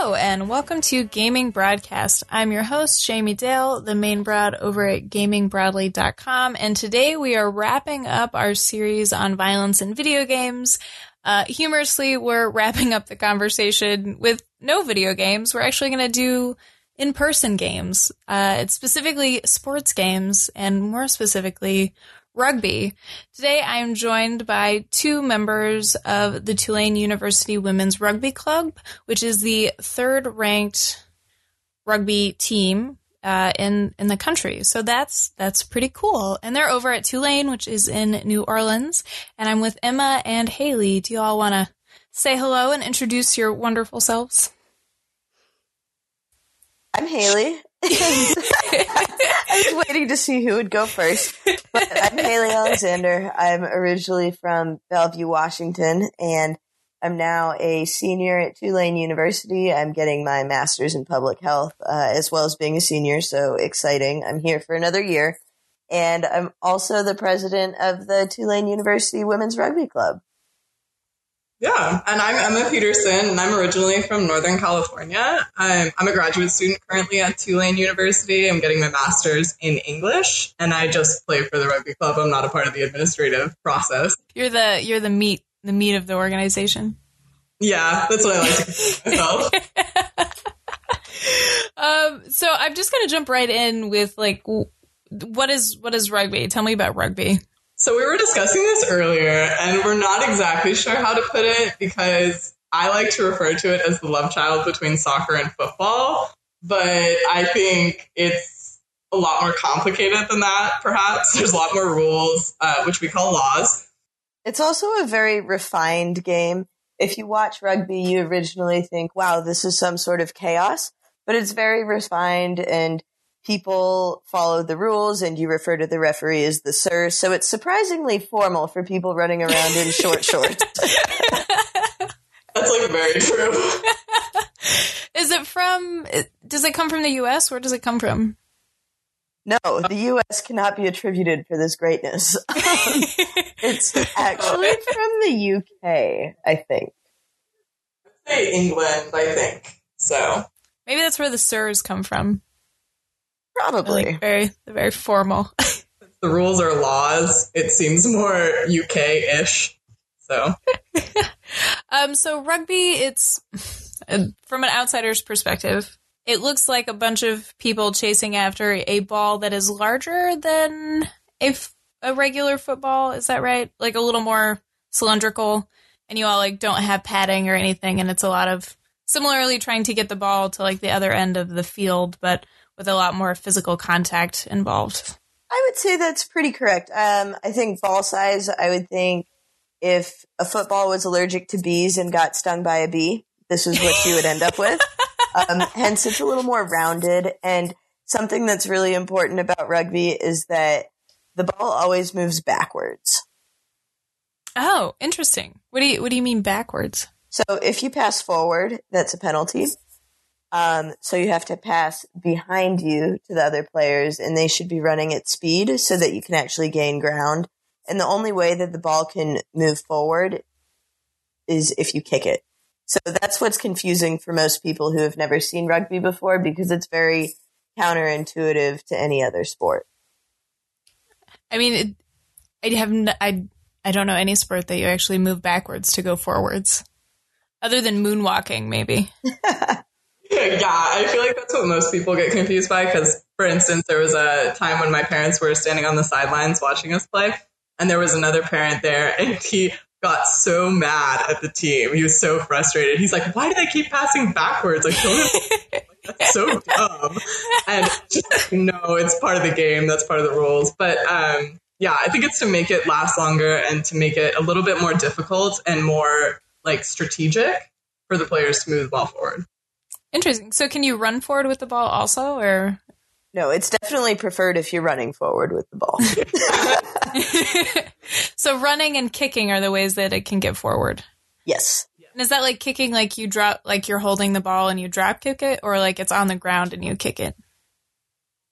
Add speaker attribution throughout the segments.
Speaker 1: Hello, and welcome to Gaming Broadcast. I'm your host, Jamie Dale, the main broad over at gamingbroadly.com, and today we are wrapping up our series on violence in video games. Uh, humorously, we're wrapping up the conversation with no video games. We're actually going to do in person games. Uh, it's specifically sports games, and more specifically, rugby. Today I am joined by two members of the Tulane University Women's Rugby Club, which is the third ranked rugby team uh, in in the country. So that's that's pretty cool. And they're over at Tulane, which is in New Orleans. And I'm with Emma and Haley. Do you all want to say hello and introduce your wonderful selves?
Speaker 2: I'm Haley. I was waiting to see who would go first. But I'm Haley Alexander. I'm originally from Bellevue, Washington, and I'm now a senior at Tulane University. I'm getting my master's in public health, uh, as well as being a senior. So exciting. I'm here for another year. And I'm also the president of the Tulane University Women's Rugby Club.
Speaker 3: Yeah, and I'm Emma Peterson, and I'm originally from Northern California. I'm, I'm a graduate student currently at Tulane University. I'm getting my master's in English, and I just play for the rugby club. I'm not a part of the administrative process.
Speaker 1: You're the you're the meat the meat of the organization.
Speaker 3: Yeah, that's what I like to myself.
Speaker 1: um, so I'm just gonna jump right in with like, what is what is rugby? Tell me about rugby.
Speaker 3: So we were discussing this earlier, and we're not exactly sure how to put it because I like to refer to it as the love child between soccer and football. But I think it's a lot more complicated than that, perhaps. There's a lot more rules, uh, which we call laws.
Speaker 2: It's also a very refined game. If you watch rugby, you originally think, wow, this is some sort of chaos, but it's very refined and people follow the rules and you refer to the referee as the sir. So it's surprisingly formal for people running around in short shorts.
Speaker 3: That's like very true.
Speaker 1: Is it from, does it come from the US? Where does it come from?
Speaker 2: No, the U.S. cannot be attributed for this greatness. it's actually from the U.K., I think.
Speaker 3: I'd say England, I think. So
Speaker 1: maybe that's where the sirs come from.
Speaker 2: Probably
Speaker 1: like very very formal.
Speaker 3: the rules are laws. It seems more UK ish. So,
Speaker 1: um, so rugby, it's from an outsider's perspective. It looks like a bunch of people chasing after a ball that is larger than a, f- a regular football. Is that right? Like a little more cylindrical, and you all like don't have padding or anything, and it's a lot of similarly trying to get the ball to like the other end of the field, but with a lot more physical contact involved.
Speaker 2: I would say that's pretty correct. Um, I think ball size, I would think if a football was allergic to bees and got stung by a bee, this is what you would end up with. Um, hence, it's a little more rounded. And something that's really important about rugby is that the ball always moves backwards.
Speaker 1: Oh, interesting. What do you What do you mean backwards?
Speaker 2: So if you pass forward, that's a penalty. Um, so you have to pass behind you to the other players, and they should be running at speed so that you can actually gain ground. And the only way that the ball can move forward is if you kick it. So that's what's confusing for most people who have never seen rugby before because it's very counterintuitive to any other sport.
Speaker 1: I mean, it, I have n- I I don't know any sport that you actually move backwards to go forwards, other than moonwalking, maybe.
Speaker 3: Yeah, I feel like that's what most people get confused by. Because, for instance, there was a time when my parents were standing on the sidelines watching us play, and there was another parent there, and he got so mad at the team. He was so frustrated. He's like, "Why do they keep passing backwards? Like, like that's so dumb." And no, it's part of the game. That's part of the rules. But um, yeah, I think it's to make it last longer and to make it a little bit more difficult and more like strategic for the players to move the ball forward.
Speaker 1: Interesting. So can you run forward with the ball also or
Speaker 2: no, it's definitely preferred if you're running forward with the ball.
Speaker 1: so running and kicking are the ways that it can get forward.
Speaker 2: Yes.
Speaker 1: And is that like kicking like you drop like you're holding the ball and you drop kick it or like it's on the ground and you kick it?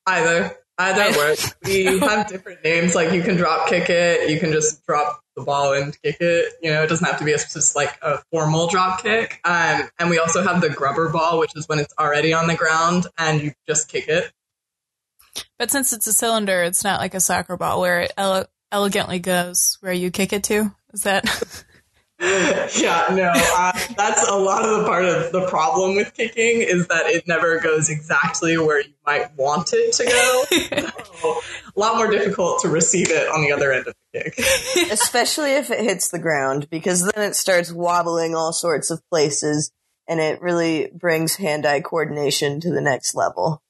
Speaker 3: Either. Either works. We have different names. Like you can drop kick it. You can just drop the ball and kick it. You know, it doesn't have to be a, just like a formal drop kick. Um, and we also have the grubber ball, which is when it's already on the ground and you just kick it.
Speaker 1: But since it's a cylinder, it's not like a soccer ball where it ele- elegantly goes where you kick it to. Is that?
Speaker 3: yeah, no, uh, that's a lot of the part of the problem with kicking is that it never goes exactly where you might want it to go. so, a lot more difficult to receive it on the other end of the kick.
Speaker 2: Especially if it hits the ground, because then it starts wobbling all sorts of places and it really brings hand eye coordination to the next level.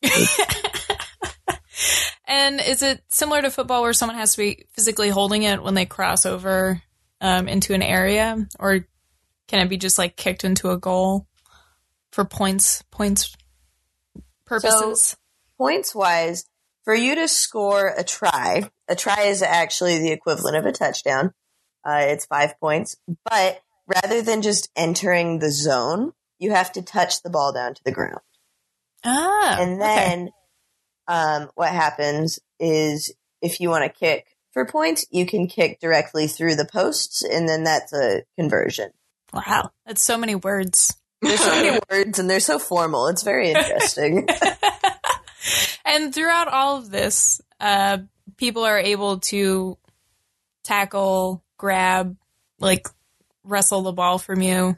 Speaker 1: and is it similar to football where someone has to be physically holding it when they cross over um, into an area, or can it be just like kicked into a goal for points points purposes?
Speaker 2: So, points wise, for you to score a try, a try is actually the equivalent of a touchdown. Uh, it's five points, but rather than just entering the zone, you have to touch the ball down to the ground.
Speaker 1: Ah,
Speaker 2: and then
Speaker 1: okay.
Speaker 2: um, what happens is if you want to kick for points, you can kick directly through the posts, and then that's a conversion.
Speaker 1: Wow, that's so many words.
Speaker 2: There's so many words, and they're so formal. It's very interesting.
Speaker 1: and throughout all of this, uh, people are able to tackle, grab, like wrestle the ball from you.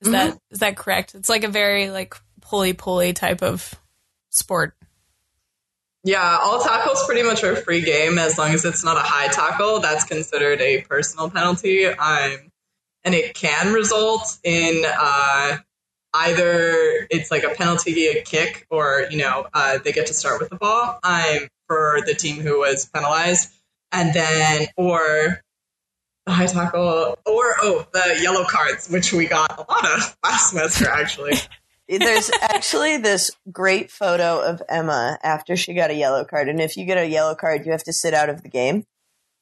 Speaker 1: Is mm-hmm. that is that correct? It's like a very like pulley pulley type of sport.
Speaker 3: Yeah, all tackles pretty much are free game as long as it's not a high tackle. That's considered a personal penalty. Um, and it can result in uh, either it's like a penalty, a kick, or you know uh, they get to start with the ball um, for the team who was penalized, and then or the high tackle, or oh the yellow cards, which we got a lot of last semester actually.
Speaker 2: There's actually this great photo of Emma after she got a yellow card. And if you get a yellow card, you have to sit out of the game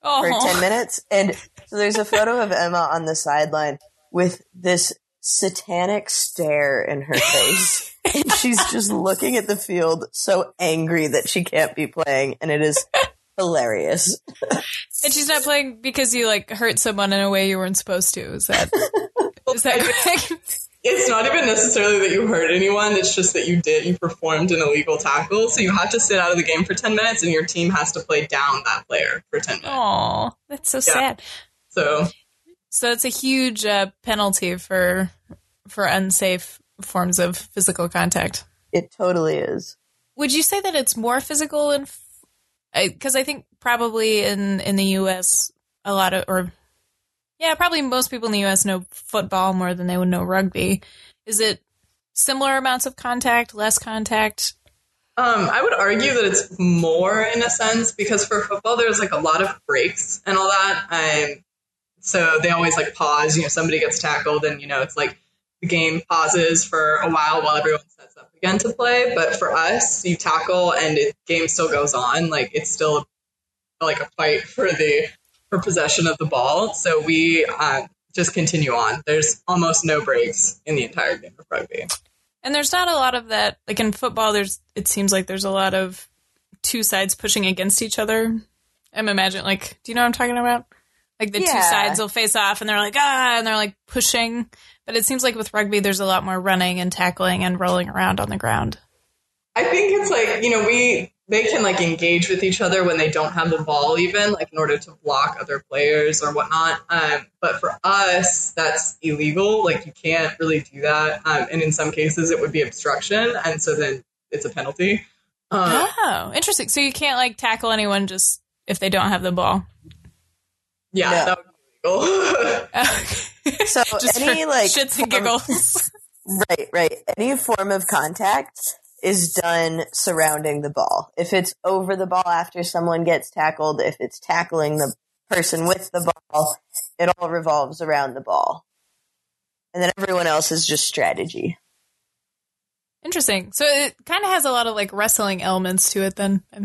Speaker 2: oh. for 10 minutes. And so there's a photo of Emma on the sideline with this satanic stare in her face. and she's just looking at the field so angry that she can't be playing. And it is hilarious.
Speaker 1: and she's not playing because you like hurt someone in a way you weren't supposed to. Is that, is that correct?
Speaker 3: It's not even necessarily that you hurt anyone. It's just that you did, you performed an illegal tackle. So you have to sit out of the game for 10 minutes and your team has to play down that player for 10 minutes.
Speaker 1: Oh, that's so yeah. sad.
Speaker 3: So,
Speaker 1: so it's a huge uh, penalty for, for unsafe forms of physical contact.
Speaker 2: It totally is.
Speaker 1: Would you say that it's more physical in, because I, I think probably in, in the U.S., a lot of, or yeah, probably most people in the US know football more than they would know rugby. Is it similar amounts of contact, less contact?
Speaker 3: Um, I would argue that it's more in a sense because for football there's like a lot of breaks and all that. Um, so they always like pause. You know, somebody gets tackled, and you know it's like the game pauses for a while while everyone sets up again to play. But for us, you tackle and the game still goes on. Like it's still like a fight for the for possession of the ball. So we uh, just continue on. There's almost no breaks in the entire game of rugby.
Speaker 1: And there's not a lot of that. Like in football, there's it seems like there's a lot of two sides pushing against each other. I'm imagining like, do you know what I'm talking about? Like the yeah. two sides will face off and they're like ah, and they're like pushing. But it seems like with rugby, there's a lot more running and tackling and rolling around on the ground.
Speaker 3: I think it's like you know we they can like engage with each other when they don't have the ball even like in order to block other players or whatnot. Um, but for us that's illegal. Like you can't really do that. Um, and in some cases it would be obstruction. And so then it's a penalty.
Speaker 1: Um, oh interesting. So you can't like tackle anyone just if they don't have the ball?
Speaker 3: Yeah no. that would be
Speaker 2: illegal. So just any like
Speaker 1: shits and giggles.
Speaker 2: Right right. Any form of contact is done surrounding the ball. If it's over the ball after someone gets tackled, if it's tackling the person with the ball, it all revolves around the ball. And then everyone else is just strategy.
Speaker 1: Interesting. So it kind of has a lot of like wrestling elements to it then.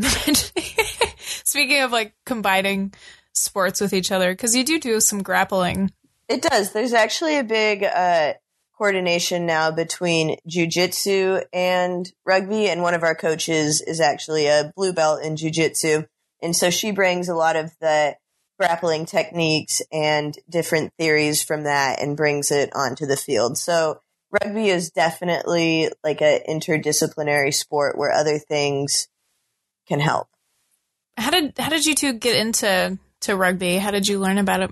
Speaker 1: Speaking of like combining sports with each other, because you do do some grappling.
Speaker 2: It does. There's actually a big uh, coordination now between jujitsu and rugby, and one of our coaches is actually a blue belt in jujitsu, and so she brings a lot of the grappling techniques and different theories from that and brings it onto the field. So rugby is definitely like an interdisciplinary sport where other things can help.
Speaker 1: How did how did you two get into to rugby? How did you learn about it?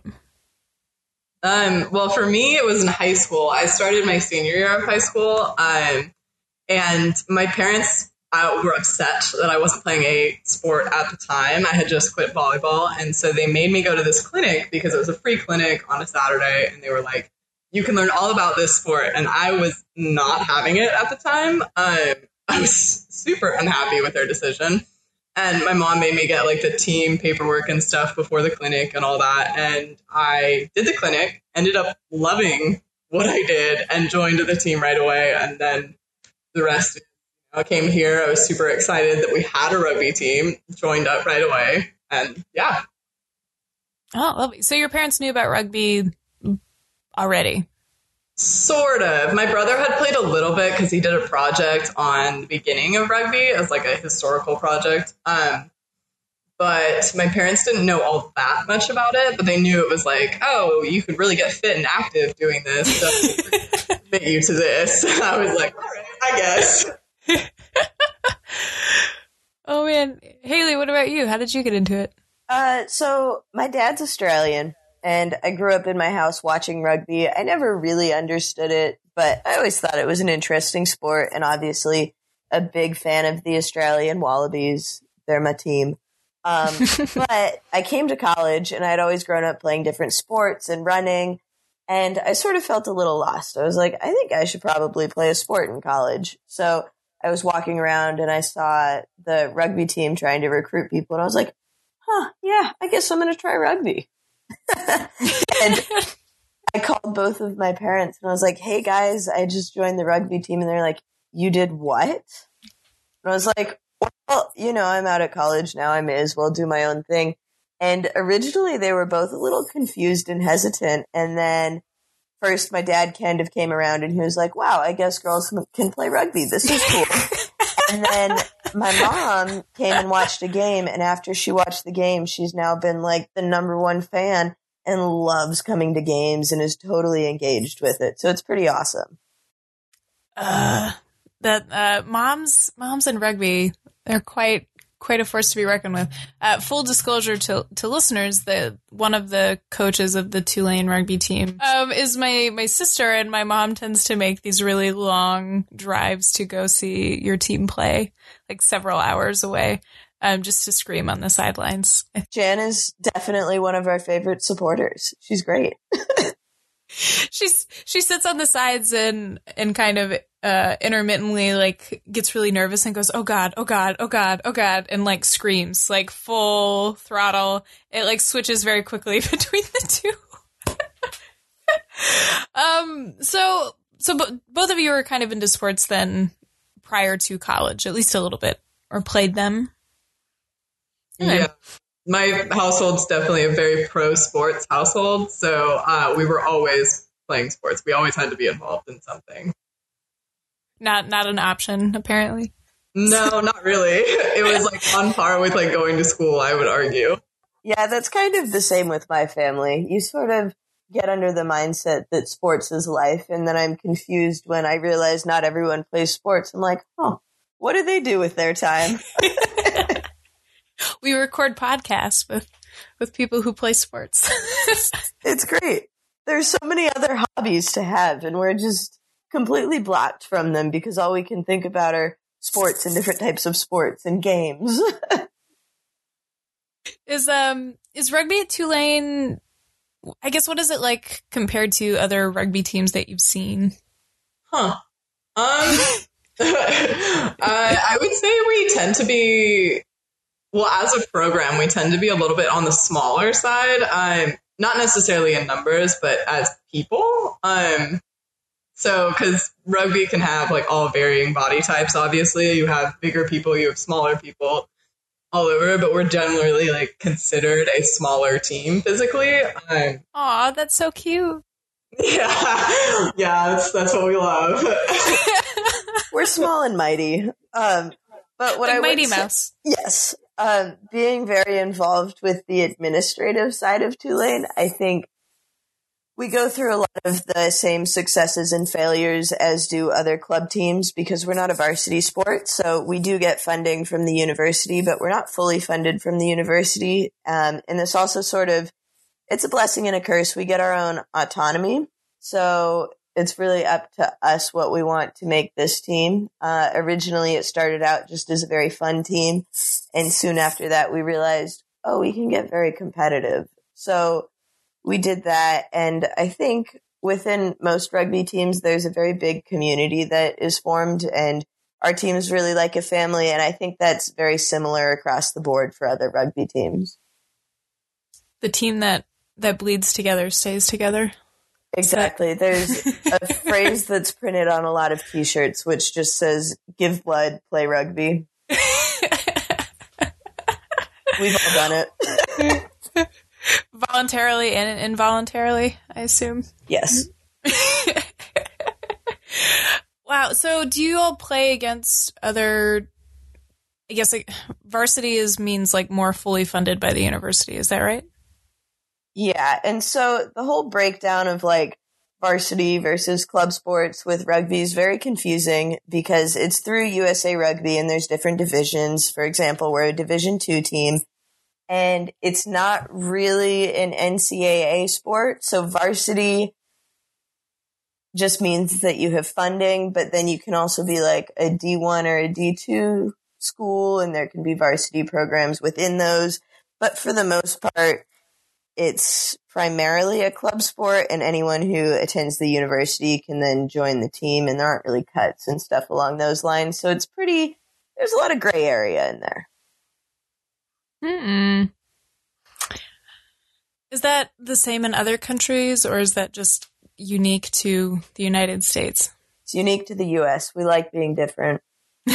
Speaker 3: Um, well, for me, it was in high school. I started my senior year of high school, um, and my parents uh, were upset that I wasn't playing a sport at the time. I had just quit volleyball, and so they made me go to this clinic because it was a free clinic on a Saturday, and they were like, "You can learn all about this sport." And I was not having it at the time. Um, I was super unhappy with their decision. And my mom made me get like the team paperwork and stuff before the clinic and all that. And I did the clinic, ended up loving what I did, and joined the team right away. And then the rest I came here. I was super excited that we had a rugby team, joined up right away. And yeah.
Speaker 1: Oh. So your parents knew about rugby already?
Speaker 3: Sort of. My brother had played a little bit because he did a project on the beginning of rugby as like a historical project. Um, but my parents didn't know all that much about it, but they knew it was like, oh, you could really get fit and active doing this. So fit you to this. I was like, all right, I guess.
Speaker 1: oh man, Haley, what about you? How did you get into it?
Speaker 2: Uh, so my dad's Australian, and I grew up in my house watching rugby. I never really understood it, but I always thought it was an interesting sport, and obviously a big fan of the Australian Wallabies. They're my team. Um, but I came to college, and I'd always grown up playing different sports and running. And I sort of felt a little lost. I was like, I think I should probably play a sport in college. So I was walking around and I saw the rugby team trying to recruit people, and I was like, huh, yeah, I guess I'm going to try rugby. and I called both of my parents and I was like, hey guys, I just joined the rugby team. And they're like, you did what? And I was like, well, you know, I'm out of college now. I may as well do my own thing. And originally they were both a little confused and hesitant. And then first my dad kind of came around and he was like, wow, I guess girls can play rugby. This is cool. and then my mom came and watched a game. And after she watched the game, she's now been like the number one fan and loves coming to games and is totally engaged with it. So it's pretty awesome.
Speaker 1: Uh, that, uh, moms, moms in rugby, they're quite quite a force to be reckoned with. Uh, full disclosure to to listeners, that one of the coaches of the Tulane rugby team um, is my my sister, and my mom tends to make these really long drives to go see your team play, like several hours away. Um, just to scream on the sidelines.
Speaker 2: Jan is definitely one of our favorite supporters. She's great.
Speaker 1: she's she sits on the sides and and kind of uh intermittently like gets really nervous and goes oh god oh god oh god oh god and like screams like full throttle it like switches very quickly between the two um so so b- both of you were kind of into sports then prior to college at least a little bit or played them
Speaker 3: yeah my household's definitely a very pro sports household. So uh, we were always playing sports. We always had to be involved in something.
Speaker 1: Not not an option, apparently.
Speaker 3: No, not really. It was like on par with like going to school, I would argue.
Speaker 2: Yeah, that's kind of the same with my family. You sort of get under the mindset that sports is life, and then I'm confused when I realize not everyone plays sports. I'm like, oh, what do they do with their time?
Speaker 1: we record podcasts with with people who play sports.
Speaker 2: it's great. There's so many other hobbies to have, and we're just completely blocked from them because all we can think about are sports and different types of sports and games.
Speaker 1: is um is rugby at Tulane? I guess what is it like compared to other rugby teams that you've seen?
Speaker 3: Huh. Um, uh, I would say we tend to be well, as a program, we tend to be a little bit on the smaller side. Um, not necessarily in numbers, but as people. Um, so, because rugby can have like all varying body types, obviously. You have bigger people, you have smaller people all over, but we're generally like considered a smaller team physically. Um,
Speaker 1: Aw, that's so cute.
Speaker 3: Yeah, yeah, that's that's what we love.
Speaker 2: We're small and mighty. Um, but what
Speaker 1: like
Speaker 2: I would
Speaker 1: Mighty
Speaker 2: say-
Speaker 1: Mouse.
Speaker 2: Yes. Um, being very involved with the administrative side of Tulane, I think we go through a lot of the same successes and failures as do other club teams because we're not a varsity sport. So we do get funding from the university, but we're not fully funded from the university. Um, and this also sort of, it's a blessing and a curse. We get our own autonomy. So it's really up to us what we want to make this team. Uh, originally, it started out just as a very fun team. And soon after that, we realized, oh, we can get very competitive. So we did that. And I think within most rugby teams, there's a very big community that is formed and our team is really like a family. And I think that's very similar across the board for other rugby teams.
Speaker 1: The team that that bleeds together stays together.
Speaker 2: Exactly. There's a phrase that's printed on a lot of t-shirts, which just says, give blood, play rugby. We've all done it.
Speaker 1: Voluntarily and involuntarily, I assume.
Speaker 2: Yes.
Speaker 1: Wow. So do you all play against other I guess like varsity is means like more fully funded by the university, is that right?
Speaker 2: Yeah. And so the whole breakdown of like varsity versus club sports with rugby is very confusing because it's through USA Rugby and there's different divisions. For example, we're a Division two team and it's not really an NCAA sport. So varsity just means that you have funding, but then you can also be like a D1 or a D2 school and there can be varsity programs within those. But for the most part, it's primarily a club sport and anyone who attends the university can then join the team and there aren't really cuts and stuff along those lines. So it's pretty, there's a lot of gray area in there.
Speaker 1: Hmm. Is that the same in other countries or is that just unique to the United States?
Speaker 2: It's unique to the US. We like being different.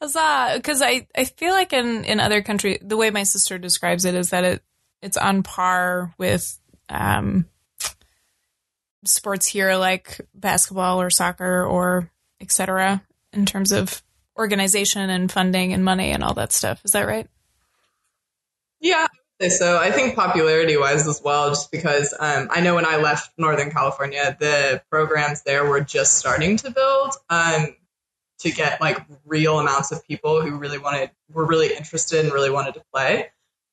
Speaker 1: Huzzah! Because I, I feel like in, in other countries, the way my sister describes it is that it it's on par with um, sports here like basketball or soccer or etc. in terms of organization and funding and money and all that stuff. Is that right?
Speaker 3: Yeah, so. I think popularity wise as well, just because um, I know when I left Northern California, the programs there were just starting to build um, to get like real amounts of people who really wanted, were really interested and really wanted to play.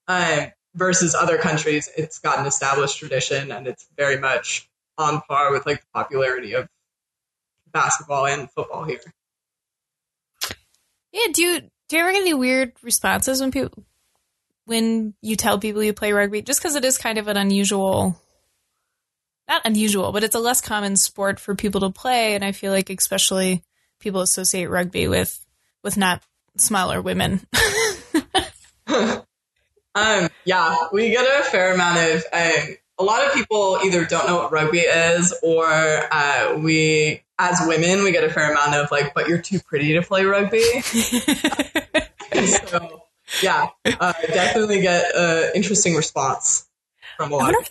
Speaker 3: Um, versus other countries, it's got an established tradition and it's very much on par with like the popularity of basketball and football here.
Speaker 1: Yeah. Do you do you ever get any weird responses when people when you tell people you play rugby? Just because it is kind of an unusual, not unusual, but it's a less common sport for people to play, and I feel like especially people associate rugby with with not smaller women.
Speaker 3: Um, yeah, we get a fair amount of. Um, a lot of people either don't know what rugby is, or uh, we, as women, we get a fair amount of like, "But you're too pretty to play rugby." so, yeah, uh, definitely get an interesting response from a
Speaker 1: I
Speaker 3: lot.
Speaker 1: wonder,
Speaker 3: Of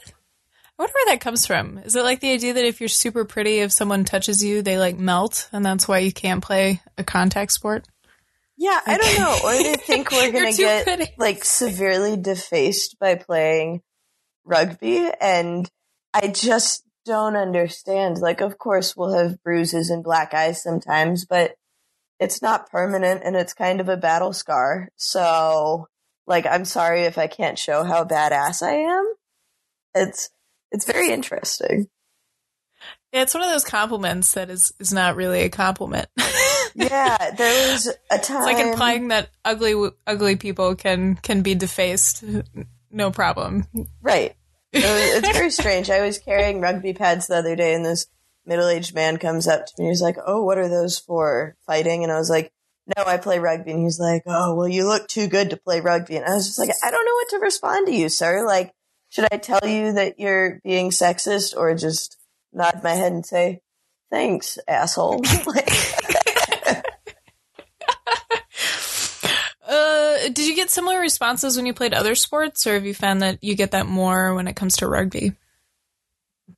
Speaker 1: I wonder where that comes from. Is it like the idea that if you're super pretty, if someone touches you, they like melt, and that's why you can't play a contact sport?
Speaker 2: Yeah, I don't know. Or they think we're going to get
Speaker 1: pretty.
Speaker 2: like severely defaced by playing rugby. And I just don't understand. Like, of course, we'll have bruises and black eyes sometimes, but it's not permanent and it's kind of a battle scar. So, like, I'm sorry if I can't show how badass I am. It's, it's very interesting.
Speaker 1: Yeah, it's one of those compliments that is is not really a compliment.
Speaker 2: Yeah, there was a time.
Speaker 1: It's like implying that ugly ugly people can can be defaced, no problem.
Speaker 2: Right. It was, it's very strange. I was carrying rugby pads the other day, and this middle aged man comes up to me. He's like, "Oh, what are those for? Fighting?" And I was like, "No, I play rugby." And he's like, "Oh, well, you look too good to play rugby." And I was just like, "I don't know what to respond to you, sir. Like, should I tell you that you're being sexist, or just nod my head and say?" Thanks, asshole. like,
Speaker 1: Uh, did you get similar responses when you played other sports, or have you found that you get that more when it comes to rugby?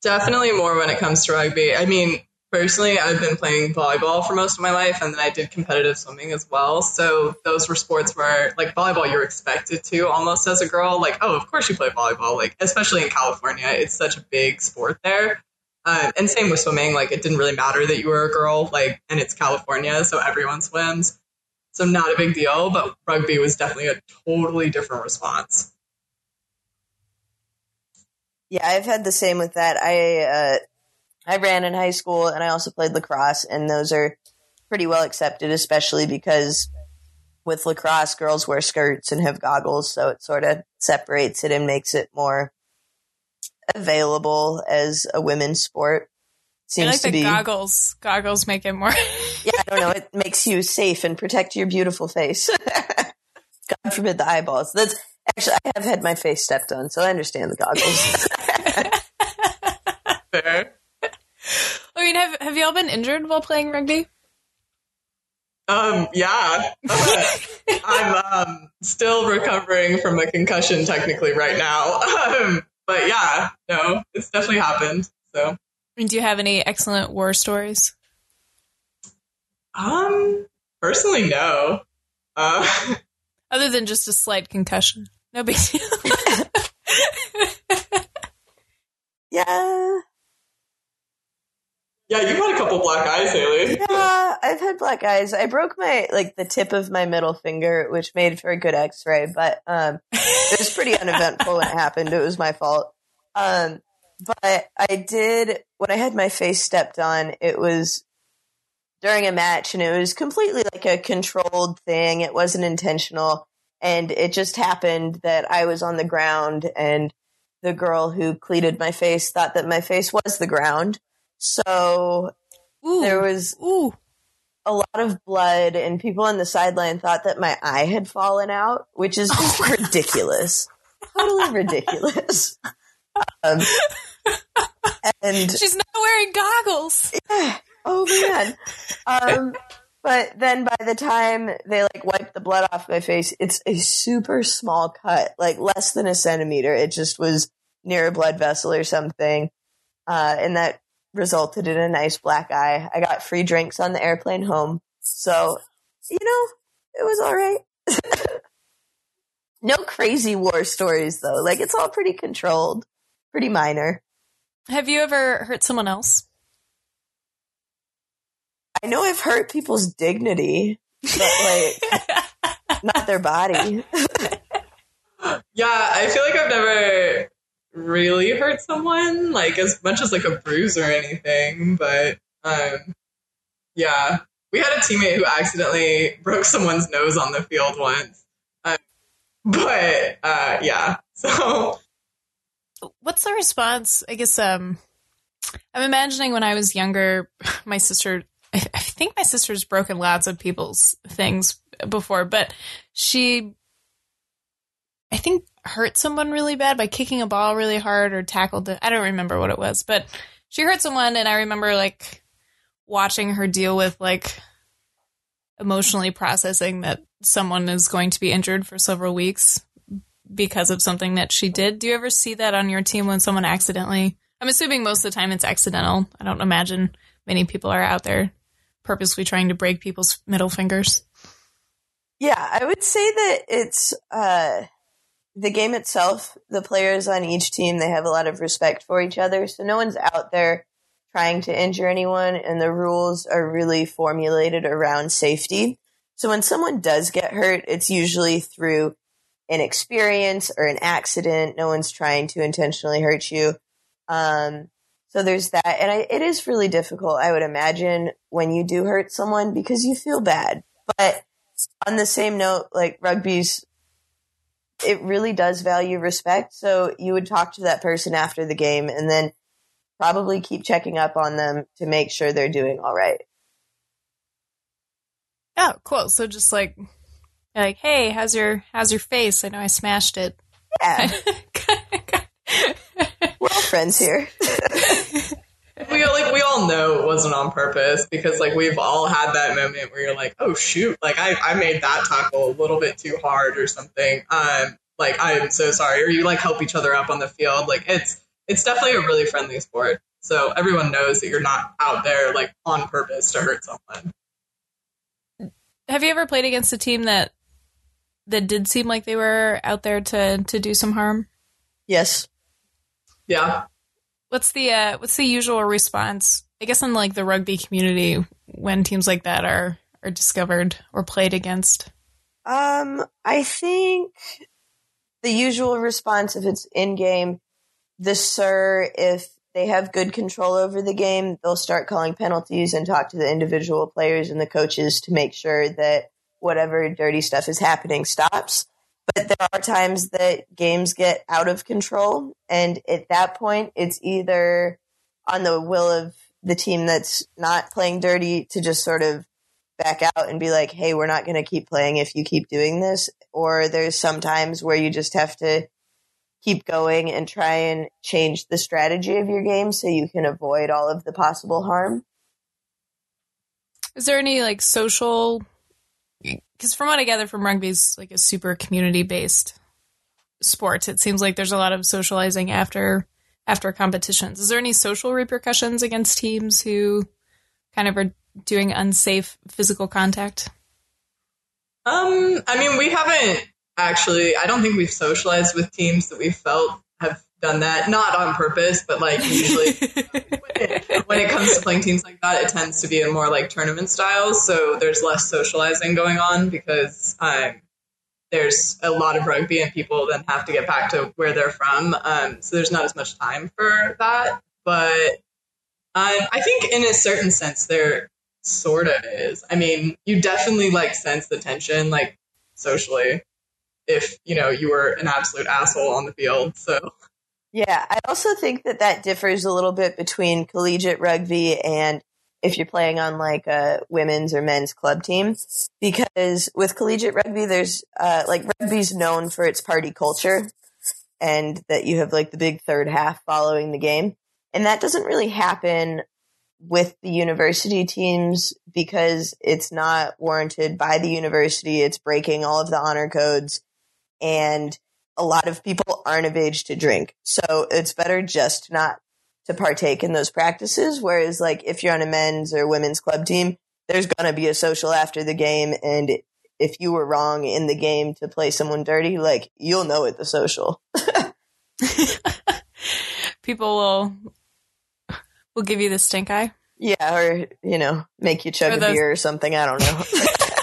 Speaker 3: Definitely more when it comes to rugby. I mean, personally, I've been playing volleyball for most of my life, and then I did competitive swimming as well. So those were sports where, like volleyball, you're expected to almost as a girl. Like, oh, of course you play volleyball. Like, especially in California, it's such a big sport there. Uh, and same with swimming. Like, it didn't really matter that you were a girl. Like, and it's California, so everyone swims. So not a big deal. But rugby was definitely a totally different response.
Speaker 2: Yeah, I've had the same with that. I uh, I ran in high school and I also played lacrosse, and those are pretty well accepted, especially because with lacrosse, girls wear skirts and have goggles, so it sort of separates it and makes it more available as a women's sport.
Speaker 1: Seems I like to the be goggles. Goggles make it more.
Speaker 2: yeah, I don't know. It makes you safe and protect your beautiful face. God forbid the eyeballs. That's actually I have had my face stepped on, so I understand the goggles.
Speaker 3: Fair.
Speaker 1: I mean, have have y'all been injured while playing rugby?
Speaker 3: Um, yeah. I'm um, still recovering from a concussion technically right now. Um, but yeah, no, it's definitely happened. So,
Speaker 1: do you have any excellent war stories?
Speaker 3: Um, personally, no. Uh,
Speaker 1: Other than just a slight concussion, no big deal.
Speaker 2: yeah,
Speaker 3: yeah, you've had a couple black eyes, Haley.
Speaker 2: Yeah, I've had black eyes. I broke my like the tip of my middle finger, which made for a good X-ray, but um, it was pretty uneventful when it happened. It was my fault. Um, but I did when I had my face stepped on. It was during a match, and it was completely like a controlled thing. It wasn't intentional, and it just happened that I was on the ground, and the girl who cleated my face thought that my face was the ground so Ooh. there was
Speaker 1: Ooh.
Speaker 2: a lot of blood, and people on the sideline thought that my eye had fallen out, which is just oh. ridiculous. totally ridiculous. Um, and
Speaker 1: she's not wearing goggles.
Speaker 2: Yeah. Oh man. Um, but then by the time they like wipe the blood off my face, it's a super small cut, like less than a centimeter. It just was near a blood vessel or something. Uh, and that resulted in a nice black eye. I got free drinks on the airplane home. So, you know, it was all right. no crazy war stories though. Like it's all pretty controlled, pretty minor.
Speaker 1: Have you ever hurt someone else?
Speaker 2: I know I've hurt people's dignity, but like not their body.
Speaker 3: yeah, I feel like I've never really hurt someone, like as much as like a bruise or anything. But um, yeah, we had a teammate who accidentally broke someone's nose on the field once. Um, but uh, yeah, so
Speaker 1: what's the response? I guess um, I'm imagining when I was younger, my sister. I, I think my sister's broken lots of people's things before, but she I think hurt someone really bad by kicking a ball really hard or tackled it. I don't remember what it was, but she hurt someone and I remember like watching her deal with like emotionally processing that someone is going to be injured for several weeks because of something that she did. Do you ever see that on your team when someone accidentally I'm assuming most of the time it's accidental. I don't imagine many people are out there purposely trying to break people's middle fingers.
Speaker 2: Yeah, I would say that it's uh the game itself, the players on each team, they have a lot of respect for each other. So no one's out there trying to injure anyone, and the rules are really formulated around safety. So when someone does get hurt, it's usually through an experience or an accident. No one's trying to intentionally hurt you. Um, so there's that. And I, it is really difficult, I would imagine, when you do hurt someone because you feel bad. But on the same note, like rugby's it really does value respect. So you would talk to that person after the game and then probably keep checking up on them to make sure they're doing all right.
Speaker 1: Oh, cool. So just like like, hey, how's your how's your face? I know I smashed it.
Speaker 2: Yeah. We're all friends here.
Speaker 3: we all, like we all know it wasn't on purpose because like we've all had that moment where you're like, oh shoot, like I, I made that tackle a little bit too hard or something. Um, like I'm so sorry. Or you like help each other up on the field. Like it's it's definitely a really friendly sport. So everyone knows that you're not out there like on purpose to hurt someone.
Speaker 1: Have you ever played against a team that that did seem like they were out there to to do some harm?
Speaker 2: Yes.
Speaker 3: Yeah.
Speaker 1: What's the uh, what's the usual response? I guess in like the rugby community when teams like that are are discovered or played against.
Speaker 2: Um, I think the usual response if it's in game, the sir, if they have good control over the game, they'll start calling penalties and talk to the individual players and the coaches to make sure that whatever dirty stuff is happening stops. But there are times that games get out of control. And at that point, it's either on the will of the team that's not playing dirty to just sort of back out and be like, hey, we're not going to keep playing if you keep doing this. Or there's sometimes where you just have to keep going and try and change the strategy of your game so you can avoid all of the possible harm.
Speaker 1: Is there any like social because from what I gather from rugby is like a super community based sport. It seems like there's a lot of socializing after after competitions. Is there any social repercussions against teams who kind of are doing unsafe physical contact?
Speaker 3: Um, I mean, we haven't actually. I don't think we've socialized with teams that we felt have done that, not on purpose, but like usually when it comes to playing teams like that, it tends to be in more like tournament styles. So there's less socializing going on because um, there's a lot of rugby and people then have to get back to where they're from. Um, so there's not as much time for that. But um, I think in a certain sense, there sort of is. I mean, you definitely like sense the tension, like socially, if you know you were an absolute asshole on the field. So
Speaker 2: yeah, I also think that that differs a little bit between collegiate rugby and if you're playing on like a women's or men's club team, because with collegiate rugby, there's uh, like rugby's known for its party culture, and that you have like the big third half following the game, and that doesn't really happen with the university teams because it's not warranted by the university. It's breaking all of the honor codes, and a lot of people aren't of age to drink. So it's better just not to partake in those practices. Whereas, like, if you're on a men's or women's club team, there's going to be a social after the game. And if you were wrong in the game to play someone dirty, like, you'll know at the social.
Speaker 1: people will will give you the stink eye.
Speaker 2: Yeah, or you know, make you chug a beer or something. I don't know.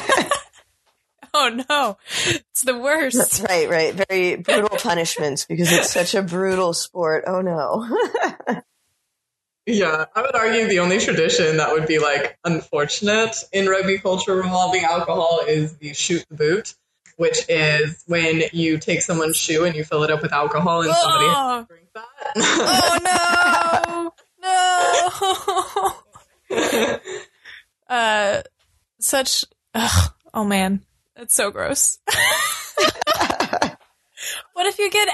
Speaker 1: oh no, it's the worst.
Speaker 2: That's right, right. Very brutal punishments because it's such a brutal sport. Oh no.
Speaker 3: yeah, I would argue the only tradition that would be like unfortunate in rugby culture involving alcohol is the shoot the boot, which is when you take someone's shoe and you fill it up with alcohol and somebody oh. drink
Speaker 1: that. oh no. No. uh such ugh, oh man that's so gross. what if you get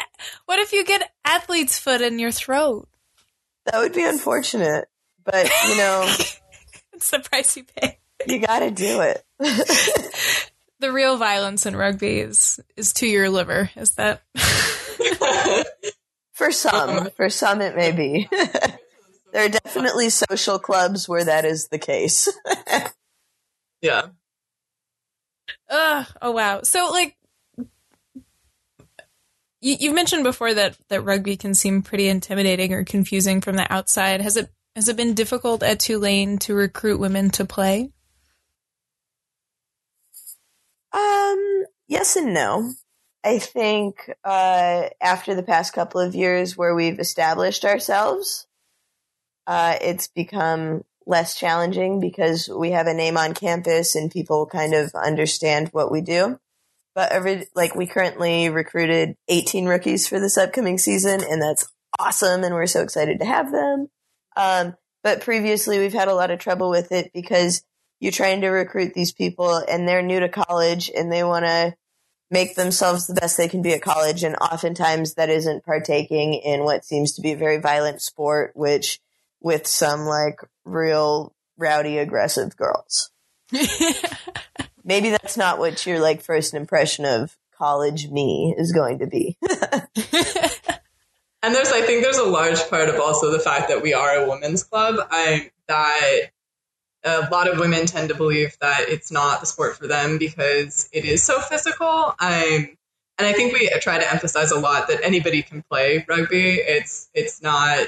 Speaker 1: what if you get athlete's foot in your throat?
Speaker 2: That would be unfortunate, but you know,
Speaker 1: it's the price you pay.
Speaker 2: You got to do it.
Speaker 1: the real violence in rugby is is to your liver. Is that?
Speaker 2: for some, uh-huh. for some it may be. there are definitely social clubs where that is the case.
Speaker 3: yeah.
Speaker 1: Uh, oh wow. So like you, you've mentioned before that that rugby can seem pretty intimidating or confusing from the outside. Has it has it been difficult at Tulane to recruit women to play?
Speaker 2: Um, yes and no. I think uh, after the past couple of years where we've established ourselves, uh, it's become less challenging because we have a name on campus and people kind of understand what we do. But every, like we currently recruited 18 rookies for this upcoming season and that's awesome. And we're so excited to have them. Um, but previously we've had a lot of trouble with it because you're trying to recruit these people and they're new to college and they want to make themselves the best they can be at college. And oftentimes that isn't partaking in what seems to be a very violent sport, which with some like real rowdy, aggressive girls. Maybe that's not what your like first impression of college me is going to be.
Speaker 3: and there's, I think, there's a large part of also the fact that we are a women's club. I that a lot of women tend to believe that it's not the sport for them because it is so physical. I'm, and I think we try to emphasize a lot that anybody can play rugby. It's it's not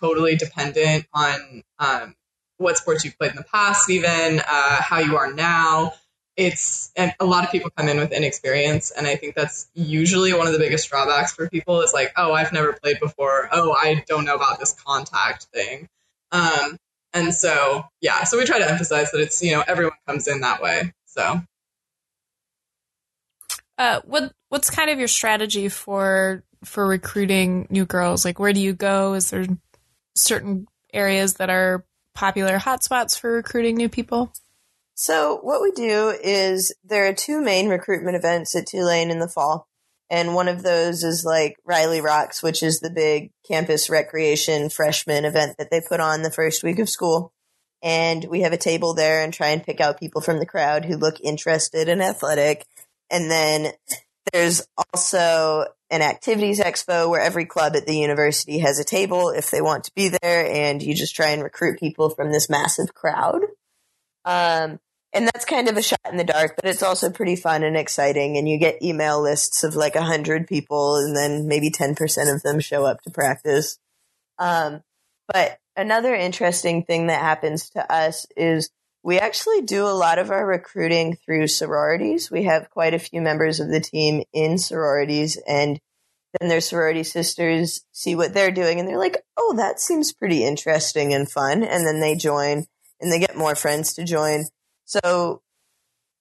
Speaker 3: totally dependent on um, what sports you've played in the past, even uh, how you are now. It's and a lot of people come in with inexperience, and I think that's usually one of the biggest drawbacks for people. Is like, oh, I've never played before. Oh, I don't know about this contact thing. Um, and so, yeah, so we try to emphasize that it's, you know, everyone comes in that way. So,
Speaker 1: uh, what what's kind of your strategy for for recruiting new girls? Like, where do you go? Is there certain areas that are popular hotspots for recruiting new people?
Speaker 2: So, what we do is there are two main recruitment events at Tulane in the fall. And one of those is like Reily Rocks, which is the big campus recreation freshman event that they put on the first week of school. And we have a table there and try and pick out people from the crowd who look interested and athletic. And then there's also an activities expo where every club at the university has a table if they want to be there. And you just try and recruit people from this massive crowd. Um, and that's kind of a shot in the dark, but it's also pretty fun and exciting. And you get email lists of like a hundred people, and then maybe ten percent of them show up to practice. Um, but another interesting thing that happens to us is we actually do a lot of our recruiting through sororities. We have quite a few members of the team in sororities, and then their sorority sisters see what they're doing, and they're like, "Oh, that seems pretty interesting and fun," and then they join, and they get more friends to join so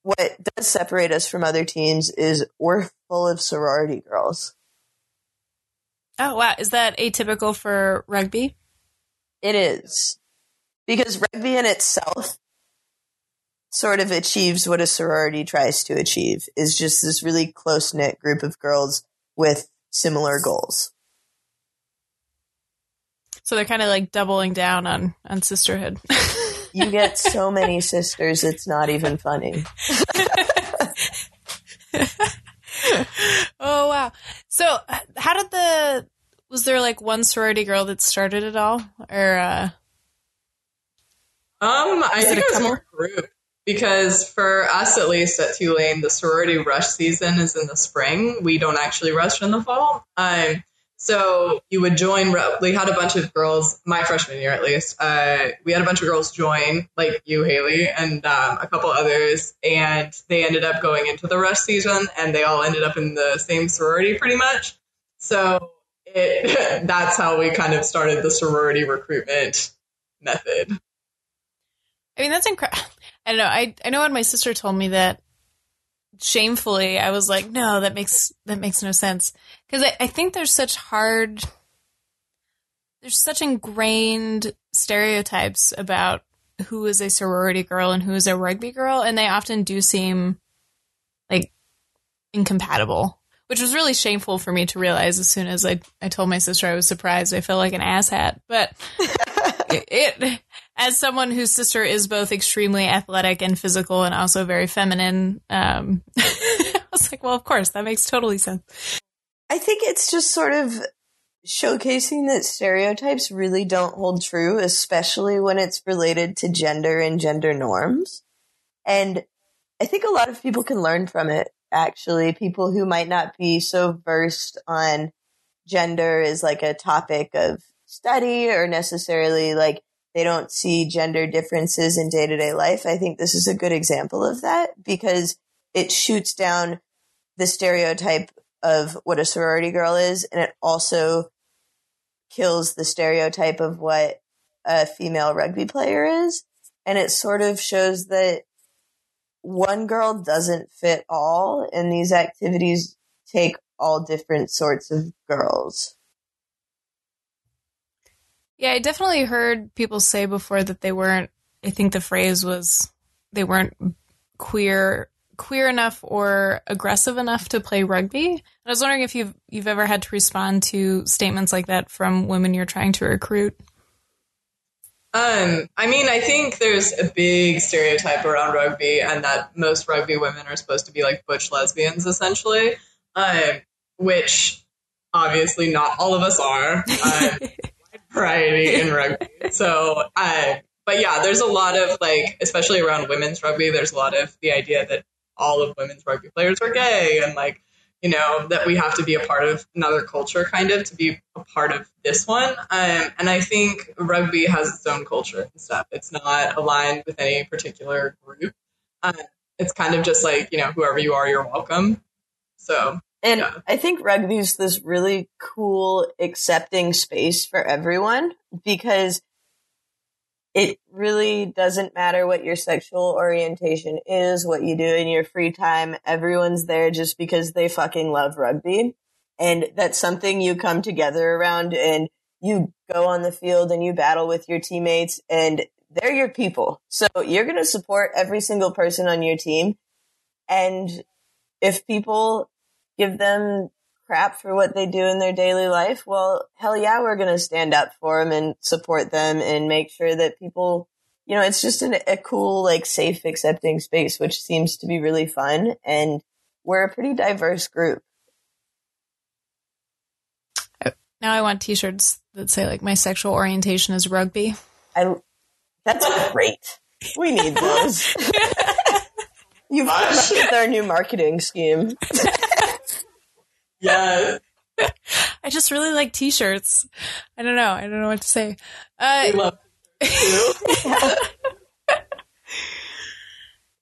Speaker 2: what does separate us from other teams is we're full of sorority girls.
Speaker 1: Oh wow, is that atypical for rugby?
Speaker 2: It is. Because rugby in itself sort of achieves what a sorority tries to achieve is just this really close knit group of girls with similar goals.
Speaker 1: So they're kind of like doubling down on on sisterhood.
Speaker 2: you get so many sisters, it's not even funny.
Speaker 1: oh wow! So, how did the was there like one sorority girl that started it all, or? Uh,
Speaker 3: um, I think it, it was more group because for us at least at Tulane, the sorority rush season is in the spring. We don't actually rush in the fall. Um, so you would join. We had a bunch of girls, my freshman year at least. Uh, we had a bunch of girls join, like you, Haley, and um, a couple others, and they ended up going into the rush season, and they all ended up in the same sorority, pretty much. So it, that's how we kind of started the sorority recruitment method.
Speaker 1: I mean, that's incredible. I don't know. I I know when my sister told me that shamefully, I was like, no, that makes that makes no sense because I, I think there's such hard, there's such ingrained stereotypes about who is a sorority girl and who is a rugby girl, and they often do seem like incompatible, which was really shameful for me to realize as soon as I I told my sister I was surprised. I felt like an asshat, but it, it as someone whose sister is both extremely athletic and physical and also very feminine, um, I was like, well, of course, that makes totally sense.
Speaker 2: I think it's just sort of showcasing that stereotypes really don't hold true, especially when it's related to gender and gender norms. And I think a lot of people can learn from it, actually. People who might not be so versed on gender as like a topic of study or necessarily like they don't see gender differences in day to day life. I think this is a good example of that because it shoots down the stereotype of what a sorority girl is, and it also kills the stereotype of what a female rugby player is. And it sort of shows that one girl doesn't fit all, and these activities take all different sorts of girls.
Speaker 1: Yeah, I definitely heard people say before that they weren't. I think the phrase was they weren't queer queer enough or aggressive enough to play rugby. And I was wondering if you've you've ever had to respond to statements like that from women you're trying to recruit.
Speaker 3: Um, I mean, I think there's a big stereotype around rugby, and that most rugby women are supposed to be like butch lesbians, essentially. Um, which obviously not all of us are. Um, variety in rugby. So, uh, but yeah, there's a lot of like, especially around women's rugby, there's a lot of the idea that all of women's rugby players are gay and like, you know, that we have to be a part of another culture kind of to be a part of this one. Um, and I think rugby has its own culture and stuff. It's not aligned with any particular group. Um, it's kind of just like, you know, whoever you are, you're welcome. So
Speaker 2: And
Speaker 3: Yeah.
Speaker 2: I think rugby's this really cool, accepting space for everyone because it really doesn't matter what your sexual orientation is, what you do in your free time. Everyone's there just because they fucking love rugby. And that's something you come together around and you go on the field and you battle with your teammates and they're your people. So you're going to support every single person on your team. And if people give them crap for what they do in their daily life, well, hell yeah, we're going to stand up for them and support them and make sure that people, you know, it's just an, a cool, like safe, accepting space, which seems to be really fun. And we're a pretty diverse group.
Speaker 1: Now I want T-shirts that say like my sexual orientation is rugby.
Speaker 2: I, that's great. We need those. You've come up with our new marketing scheme.
Speaker 3: yeah,
Speaker 1: I just really like T-shirts. I don't know. I don't know what to say.
Speaker 3: I
Speaker 1: Uh,
Speaker 3: love too.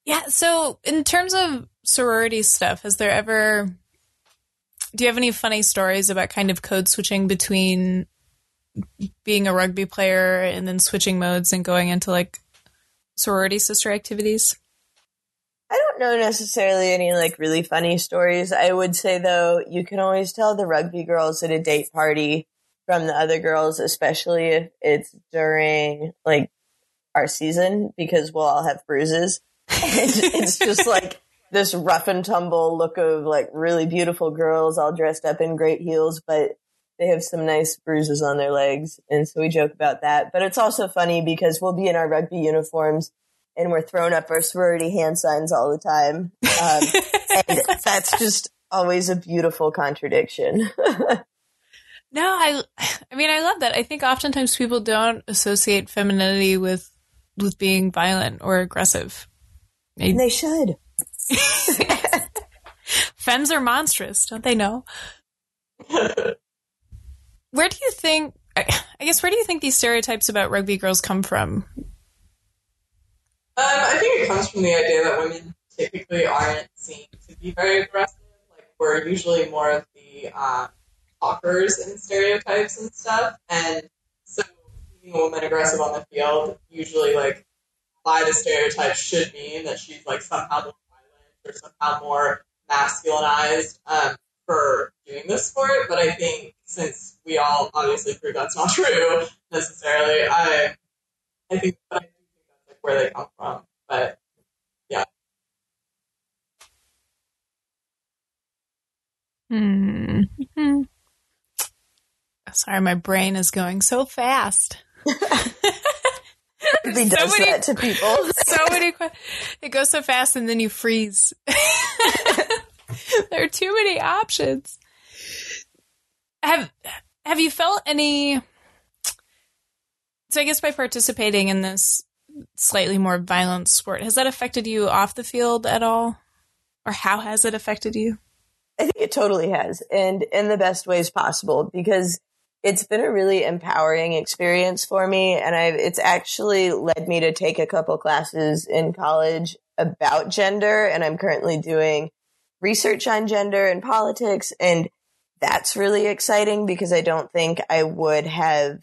Speaker 1: yeah. So in terms of sorority stuff, has there ever? Do you have any funny stories about kind of code switching between being a rugby player and then switching modes and going into like sorority sister activities?
Speaker 2: I don't know necessarily any like really funny stories. I would say though, you can always tell the rugby girls at a date party from the other girls, especially if it's during like our season because we'll all have bruises. And it's just like this rough and tumble look of like really beautiful girls all dressed up in great heels, but they have some nice bruises on their legs. And so we joke about that. But it's also funny because we'll be in our rugby uniforms and we're throwing up our sorority hand signs all the time. Um, and that's just always a beautiful contradiction.
Speaker 1: No, I I mean I love that. I think oftentimes people don't associate femininity with with being violent or aggressive.
Speaker 2: and they should.
Speaker 1: Femmes are monstrous, don't they know? Where do you think I I guess where do you think these stereotypes about rugby girls come from?
Speaker 3: Um, I think it comes from the idea that women typically aren't seen to be very aggressive. Like we're usually more of the um, talkers and stereotypes and stuff, and so being a woman aggressive on the field usually like by the stereotype should mean that she's like somehow more violent or somehow more masculinized um, for doing this sport. But I think since we all obviously prove that's not true necessarily, I I think but I do think that's like where they come from. But
Speaker 1: Hmm. Hmm. Sorry, my brain is going so fast.
Speaker 2: Rugby
Speaker 1: So
Speaker 2: does
Speaker 1: many-
Speaker 2: that to people.
Speaker 1: so many que- it goes so fast and then you freeze there are too many options have have you felt any so i guess by participating in this slightly more violent sport. Has that affected you off the field at all? Or how has it affected you?
Speaker 2: I think it totally has, and in the best ways possible because it's been a really empowering experience for me, and I've it's actually led me to take a couple classes in college about gender, and I'm currently doing research on gender and politics, and that's really exciting because I don't think I would have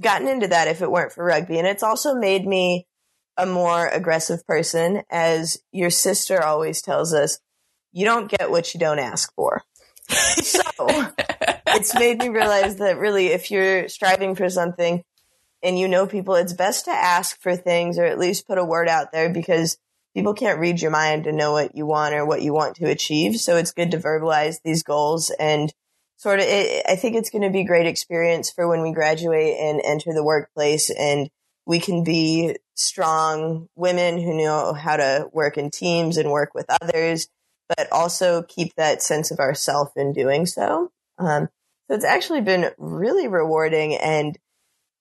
Speaker 2: gotten into that if it weren't for rugby, and it's also made me a more aggressive person, as your sister always tells us you don't get what you don't ask for. so it's made me realize that really, if you're striving for something and you know people, it's best to ask for things or at least put a word out there because people can't read your mind and know what you want or what you want to achieve. So it's good to verbalize these goals and sort of, it, I think it's going to be a great experience for when we graduate and enter the workplace and we can be strong women who know how to work in teams and work with others, but also keep that sense of ourself in doing so. Um, so it's actually been really rewarding and,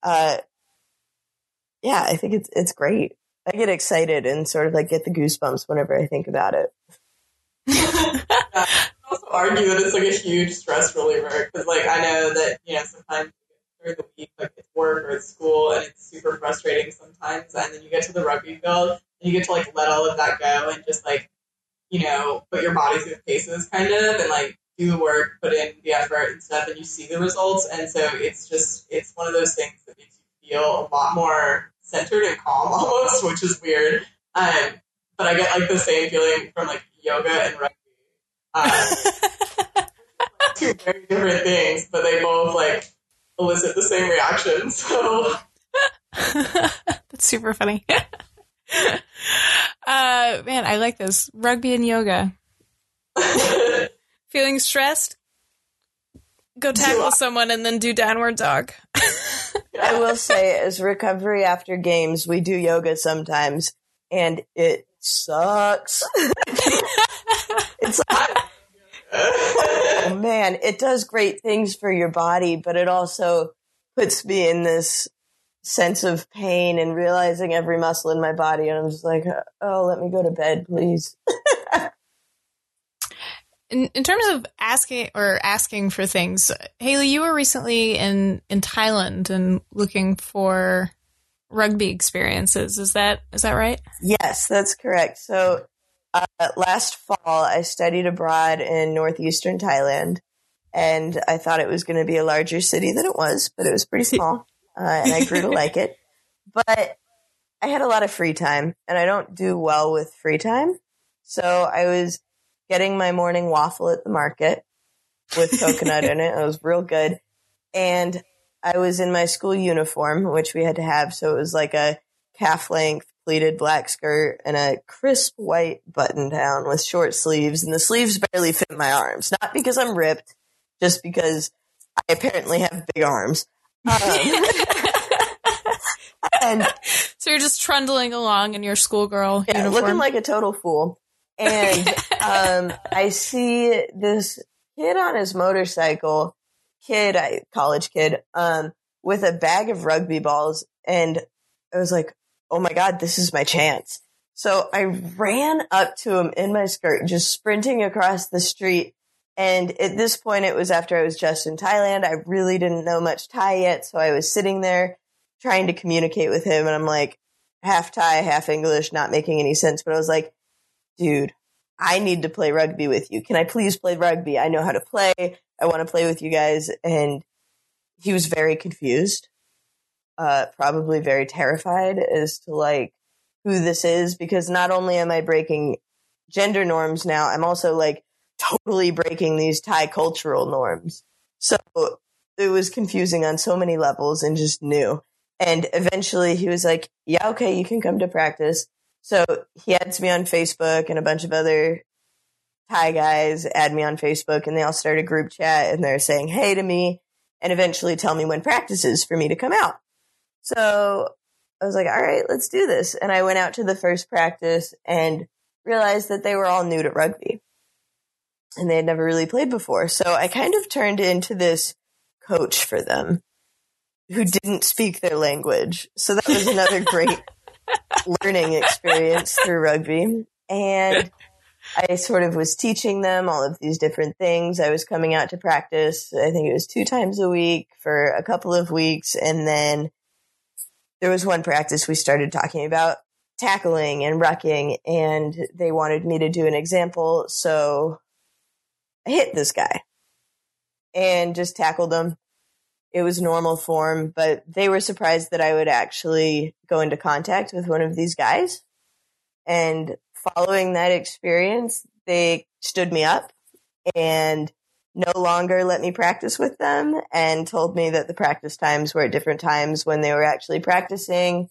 Speaker 2: uh, yeah, I think it's, it's great. I get excited and sort of like get the goosebumps whenever I think about it.
Speaker 3: Also argue that it's like a huge stress reliever because, like, I know that you know sometimes during the week, like it's work or it's school, and it's super frustrating sometimes. And then you get to the rugby field and you get to like let all of that go and just like you know put your body through the paces, kind of, and like do the work, put in the effort and stuff, and you see the results. And so it's just it's one of those things that makes you feel a lot more centered and calm almost, which is weird. Um, but I get like the same feeling from like yoga and rugby. Uh, two very different things, but they both like elicit the same reaction. So
Speaker 1: That's super funny. uh, man, I like this. Rugby and yoga. Feeling stressed? Go tackle someone and then do downward dog.
Speaker 2: I will say, as recovery after games, we do yoga sometimes, and it sucks. it's like, man, it does great things for your body, but it also puts me in this sense of pain and realizing every muscle in my body, and I'm just like, oh, let me go to bed, please.
Speaker 1: in, in terms of asking or asking for things, Haley, you were recently in in Thailand and looking for rugby experiences. Is that is that right?
Speaker 2: Yes, that's correct. So uh, last fall, I studied abroad in northeastern Thailand, and I thought it was going to be a larger city than it was, but it was pretty small, uh, and I grew to like it. But I had a lot of free time, and I don't do well with free time, so I was getting my morning waffle at the market with coconut in it. It was real good. And I was in my school uniform, which we had to have. So it was like a calf length pleated black skirt and a crisp white button down with short sleeves. And the sleeves barely fit my arms. Not because I'm ripped, just because I apparently have big arms. Um, and
Speaker 1: so you're just trundling along in your schoolgirl
Speaker 2: yeah,
Speaker 1: uniform.
Speaker 2: looking like a total fool. And um, I see this kid on his motorcycle, kid, I, college kid, um, with a bag of rugby balls. And I was like, oh my God, this is my chance. So I ran up to him in my skirt, just sprinting across the street. And at this point, it was after I was just in Thailand. I really didn't know much Thai yet. So I was sitting there trying to communicate with him. And I'm like, half Thai, half English, not making any sense. But I was like, dude, I need to play rugby with you. Can I please play rugby? I know how to play. I want to play with you guys. And he was very confused, uh, probably very terrified as to like who this is because not only am I breaking gender norms now, I'm also like totally breaking these Thai cultural norms. So it was confusing on so many levels and just new. And eventually he was like, yeah, okay, you can come to practice. So he adds me on Facebook and a bunch of other Thai guys add me on Facebook and they all start a group chat and they're saying hey to me and eventually tell me when practice is for me to come out. So I was like, all right, let's do this. And I went out to the first practice and realized that they were all new to rugby and they had never really played before. So I kind of turned into this coach for them who didn't speak their language. So that was another great learning experience through rugby. And I sort of was teaching them all of these different things. I was coming out to practice, I think it was two times a week for a couple of weeks. And then there was one practice we started talking about tackling and rucking, and they wanted me to do an example. So I hit this guy and just tackled him. It was normal form, but they were surprised that I would actually go into contact with one of these guys. And following that experience, they stood me up and no longer let me practice with them and told me that the practice times were at different times when they were actually practicing.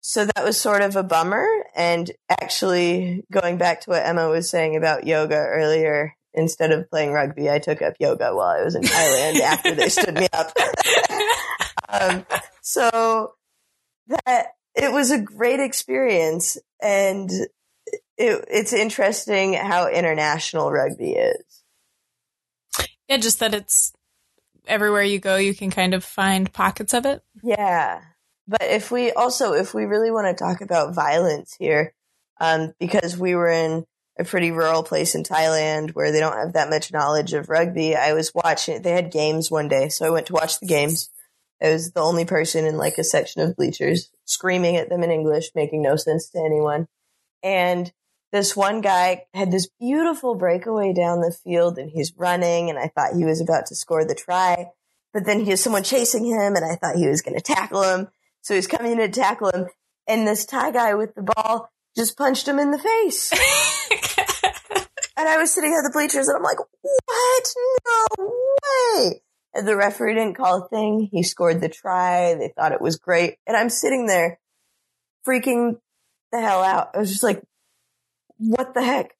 Speaker 2: So that was sort of a bummer. And actually, going back to what Emma was saying about yoga earlier, instead of playing rugby, I took up yoga while I was in Thailand after they stood me up. um, so that it was a great experience and it, it's interesting how international rugby is.
Speaker 1: Yeah, just that it's everywhere you go, you can kind of find pockets of it.
Speaker 2: Yeah. But if we also, if we really want to talk about violence here, um, because we were in a pretty rural place in Thailand where they don't have that much knowledge of rugby, I was watching, they had games one day. So I went to watch the games. I was the only person in like a section of bleachers screaming at them in English, making no sense to anyone. And this one guy had this beautiful breakaway down the field and he's running and I thought he was about to score the try. But then he has someone chasing him and I thought he was going to tackle him. So he's coming in to tackle him and this Thai guy with the ball just punched him in the face. and I was sitting at the bleachers and I'm like, what? No way. And the referee didn't call a thing. He scored the try. They thought it was great. And I'm sitting there freaking the hell out. I was just like, what the heck?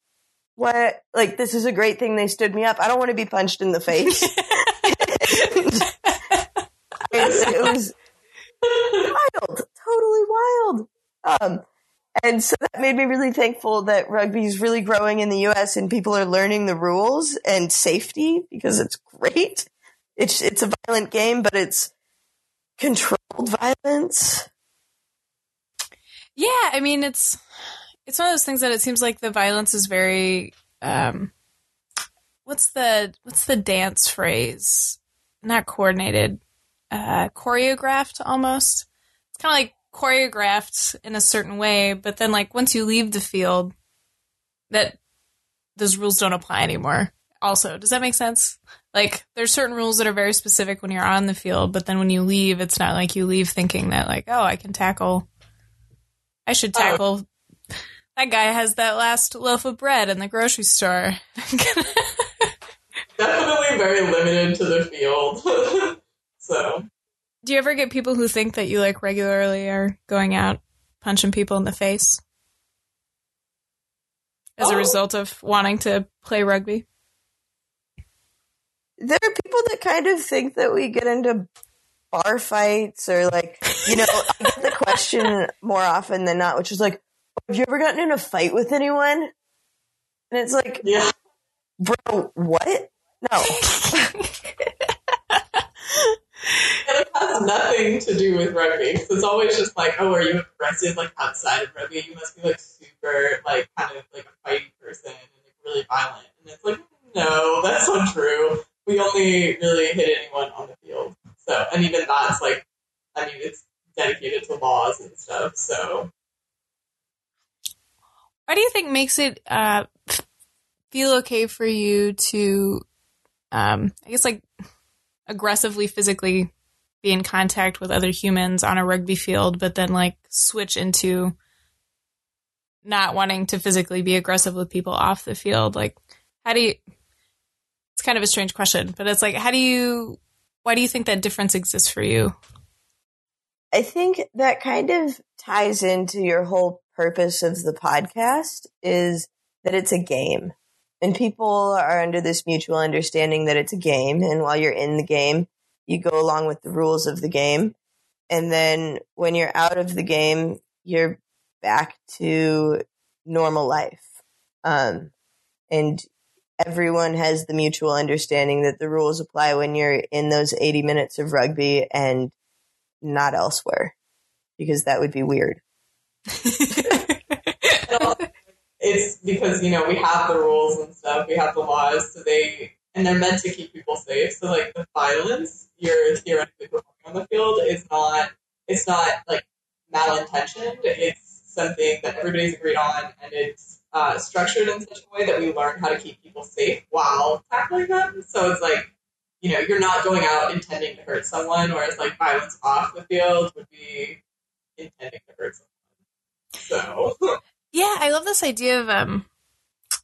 Speaker 2: What? Like, this is a great thing they stood me up. I don't want to be punched in the face. it was wild, totally wild. Um, and so that made me really thankful that rugby is really growing in the US and people are learning the rules and safety because it's great. It's, it's a violent game, but it's controlled violence.
Speaker 1: Yeah, I mean, it's, it's one of those things that it seems like the violence is very um what's the what's the dance phrase? Not coordinated uh choreographed almost. It's kind of like choreographed in a certain way but then like once you leave the field that those rules don't apply anymore. Also does that make sense? Like there's certain rules that are very specific when you're on the field but then when you leave it's not like you leave thinking that like oh i can tackle i should oh. Tackle that guy has that last loaf of bread in the grocery store.
Speaker 3: Definitely very limited to the field. so.
Speaker 1: Do you ever get people who think that you like regularly are going out punching people in the face? As oh. a result of wanting to play rugby?
Speaker 2: There are people that kind of think that we get into bar fights or like, you know, I get the question more often than not, which is like, have you ever gotten in a fight with anyone? And it's like,
Speaker 3: yeah.
Speaker 2: bro, what? No.
Speaker 3: it has nothing to do with rugby. it's always just like, oh, are you aggressive like outside of rugby? You must be like super like kind of like a fighting person and like really violent. And it's like, no, that's not true. We only really hit anyone on the field. So, and even that's like, I mean, it's dedicated to laws and stuff. So
Speaker 1: what do you think makes it uh, feel okay for you to, um, I guess, like aggressively physically be in contact with other humans on a rugby field, but then like switch into not wanting to physically be aggressive with people off the field? Like, how do you? It's kind of a strange question, but it's like, how do you? Why do you think that difference exists for you?
Speaker 2: I think that kind of ties into your whole purpose of the podcast is that it's a game. And people are under this mutual understanding that it's a game. And while you're in the game, you go along with the rules of the game. And then when you're out of the game, you're back to normal life. Um, and everyone has the mutual understanding that the rules apply when you're in those 80 minutes of rugby and not elsewhere, because that would be weird.
Speaker 3: It's because you know we have the rules and stuff, we have the laws, so they and they're meant to keep people safe. So like the violence you're theoretically performing on the field is not it's not like malintentioned. It's something that everybody's agreed on, and it's uh, structured in such a way that we learn how to keep people safe while tackling them. So it's like you know you're not going out intending to hurt someone, whereas like violence off the field would be intending to hurt someone. So
Speaker 1: yeah, I love this idea of um,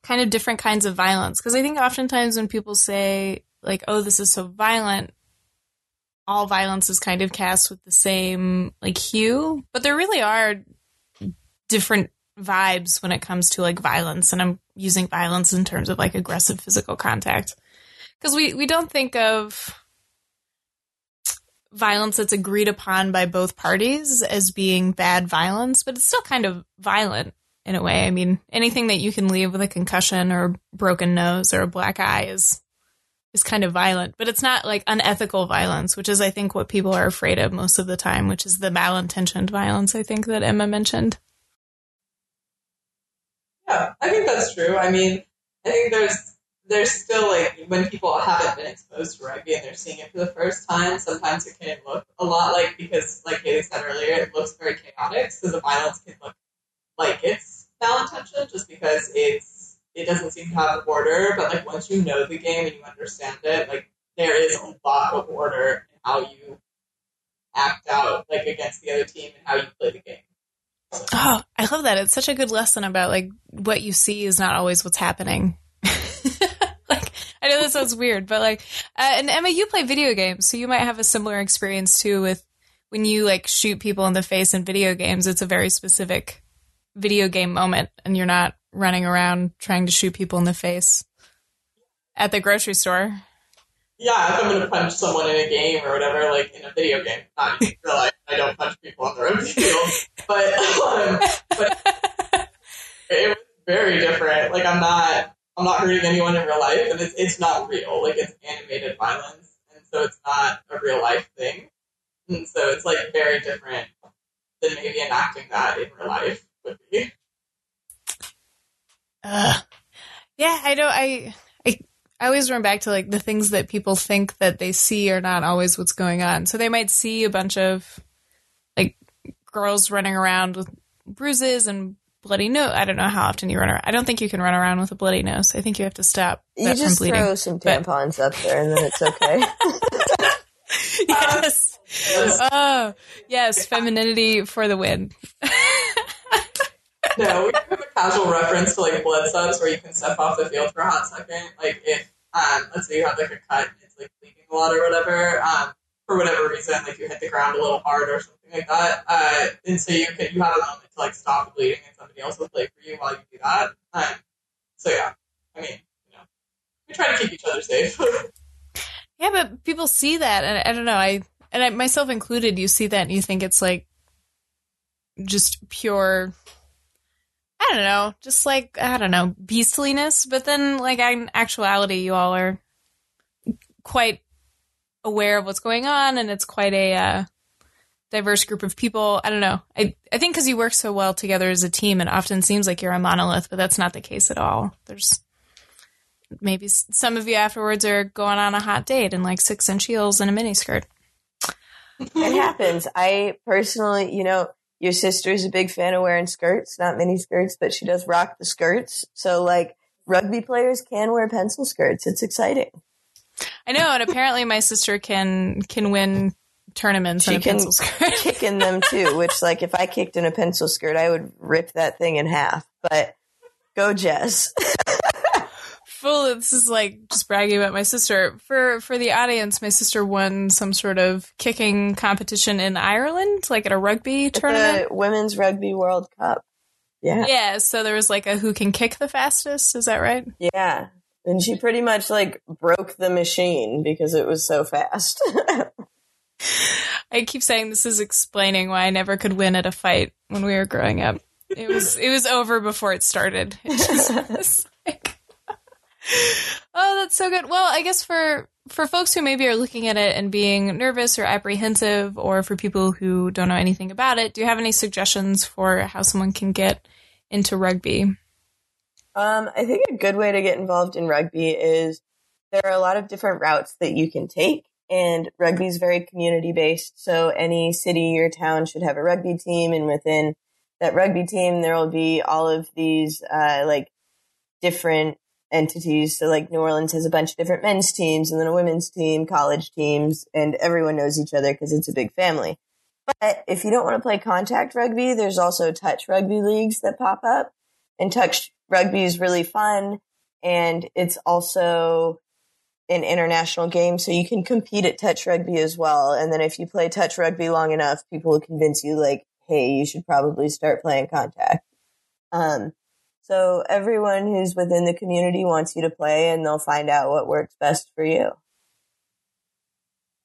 Speaker 1: kind of different kinds of violence because I think oftentimes when people say like, "Oh, this is so violent," all violence is kind of cast with the same like hue, but there really are different vibes when it comes to like violence and I'm using violence in terms of like aggressive physical contact. Because we, we don't think of violence that's agreed upon by both parties as being bad violence, but it's still kind of violent in a way. I mean, anything that you can leave with a concussion or a broken nose or a black eye is is kind of violent, but it's not like unethical violence, which is I think what people are afraid of most of the time, which is the malintentioned violence I think that Emma mentioned.
Speaker 3: Yeah, I think that's true. I mean, I think there's there's still like when people haven't been exposed to rugby and they're seeing it for the first time, sometimes it can look a lot like because like Katie said earlier, it looks very chaotic, so the violence can look like it's malintentioned just because it's it doesn't seem to have order, but like once you know the game and you understand it, like there is a lot of order in how you act out like against the other team and how you play the game.
Speaker 1: Oh, I love that. It's such a good lesson about like what you see is not always what's happening. That sounds weird, but like, uh, and Emma, you play video games, so you might have a similar experience too with when you like shoot people in the face in video games. It's a very specific video game moment, and you're not running around trying to shoot people in the face at the grocery store.
Speaker 3: Yeah, if I'm gonna punch someone in a game or whatever, like in a video game, not in real life, I don't punch people on the road field. But, um, but it was very different. Like I'm not, I'm not hurting anyone in real life, and it's it's not real. Like it's animated violence, and so it's not a real life thing. And so it's like very different than maybe enacting that in real life would be.
Speaker 1: Uh, yeah, I know. I, I I always run back to like the things that people think that they see are not always what's going on. So they might see a bunch of like girls running around with bruises and bloody nose. I don't know how often you run around. I don't think you can run around with a bloody nose. I think you have to stop.
Speaker 2: You just throw some tampons but- up there and then it's okay.
Speaker 1: yes. Oh, yes. Femininity for the win.
Speaker 3: no, we have a casual reference to like blood subs where you can step off the field for a hot second. Like if um, let's say you have like a cut and it's like bleeding a lot or whatever, um, for whatever reason, like you hit the ground a little hard or something like that, uh, and so you can you have a moment to like stop bleeding and somebody else will play for you while you do that. Um, so yeah, I mean, you know, we try to keep each other safe.
Speaker 1: yeah, but people see that, and I don't know, I and I, myself included, you see that and you think it's like just pure I don't know, just like I don't know, beastliness. But then, like in actuality, you all are quite aware of what's going on, and it's quite a uh, diverse group of people. I don't know. I I think because you work so well together as a team, it often seems like you're a monolith, but that's not the case at all. There's maybe some of you afterwards are going on a hot date in like six inch heels and a miniskirt.
Speaker 2: It happens. I personally, you know, your sister is a big fan of wearing skirts, not mini skirts, but she does rock the skirts. So like rugby players can wear pencil skirts. It's exciting.
Speaker 1: I know, and apparently my sister can can win tournaments she in a can pencil skirt.
Speaker 2: kick in them too, which like if I kicked in a pencil skirt, I would rip that thing in half. But go Jess.
Speaker 1: full this is like just bragging about my sister for for the audience my sister won some sort of kicking competition in ireland like at a rugby at tournament
Speaker 2: the women's rugby world cup yeah
Speaker 1: yeah so there was like a who can kick the fastest is that right
Speaker 2: yeah and she pretty much like broke the machine because it was so fast
Speaker 1: i keep saying this is explaining why i never could win at a fight when we were growing up it was it was over before it started it just, like, oh, that's so good. Well, I guess for for folks who maybe are looking at it and being nervous or apprehensive, or for people who don't know anything about it, do you have any suggestions for how someone can get into rugby?
Speaker 2: Um, I think a good way to get involved in rugby is there are a lot of different routes that you can take, and rugby is very community based. So any city or town should have a rugby team, and within that rugby team, there will be all of these uh, like different entities. So like New Orleans has a bunch of different men's teams and then a women's team, college teams, and everyone knows each other because it's a big family. But if you don't want to play contact rugby, there's also touch rugby leagues that pop up. And touch rugby is really fun. And it's also an international game. So you can compete at touch rugby as well. And then if you play touch rugby long enough, people will convince you like, Hey, you should probably start playing contact. Um, So everyone who's within the community wants you to play and they'll find out what works best for you.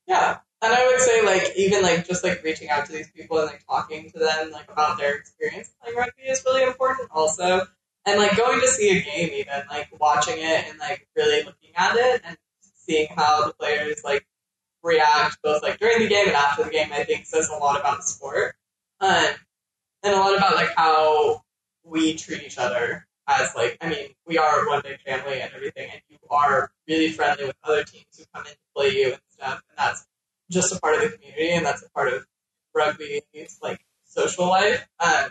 Speaker 3: Yeah. And I would say like even like just like reaching out to these people and like talking to them like about their experience playing rugby is really important also. And like going to see a game even, like watching it and like really looking at it and seeing how the players like react both like during the game and after the game, I think says a lot about the sport. Um, and a lot about like how we treat each other as like I mean, we are one big family and everything and you are really friendly with other teams who come in to play you and stuff and that's just a part of the community and that's a part of rugby's like social life. Um,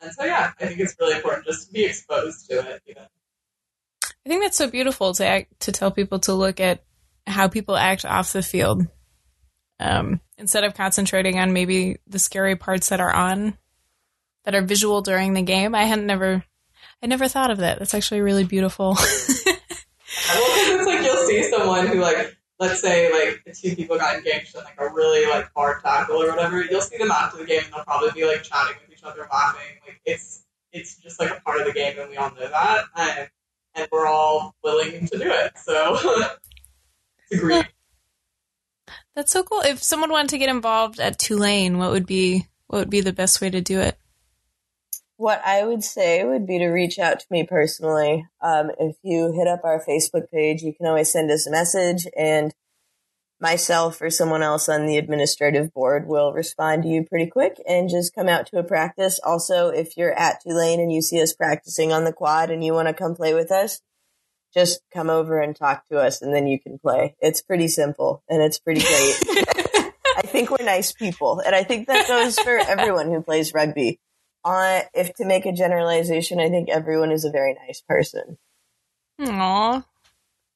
Speaker 3: and so yeah, I think it's really important just to be exposed to it even.
Speaker 1: I think that's so beautiful to act, to tell people to look at how people act off the field um, instead of concentrating on maybe the scary parts that are on that are visual during the game. I had never, I never thought of that. That's actually really beautiful. well, because
Speaker 3: it's like you'll see someone who like, let's say like the two people got engaged in like a really like hard tackle or whatever. You'll see them after the game and they'll probably be like chatting with each other, laughing. Like it's it's just like a part of the game, and we all know that, and, and we're all willing to do it. So it's.
Speaker 1: That's so cool. If someone wanted to get involved at Tulane, what would be what would be the best way to do it?
Speaker 2: What I would say would be to reach out to me personally. Um, if you hit up our Facebook page, you can always send us a message, and myself or someone else on the administrative board will respond to you pretty quick and just come out to a practice. Also, if you're at Tulane and you see us practicing on the quad and you want to come play with us, just come over and talk to us and then you can play. It's pretty simple and it's pretty great. I think we're nice people. And I think that goes for everyone who plays rugby. Uh, if to make a generalization, I think everyone is a very nice person.
Speaker 1: Aww.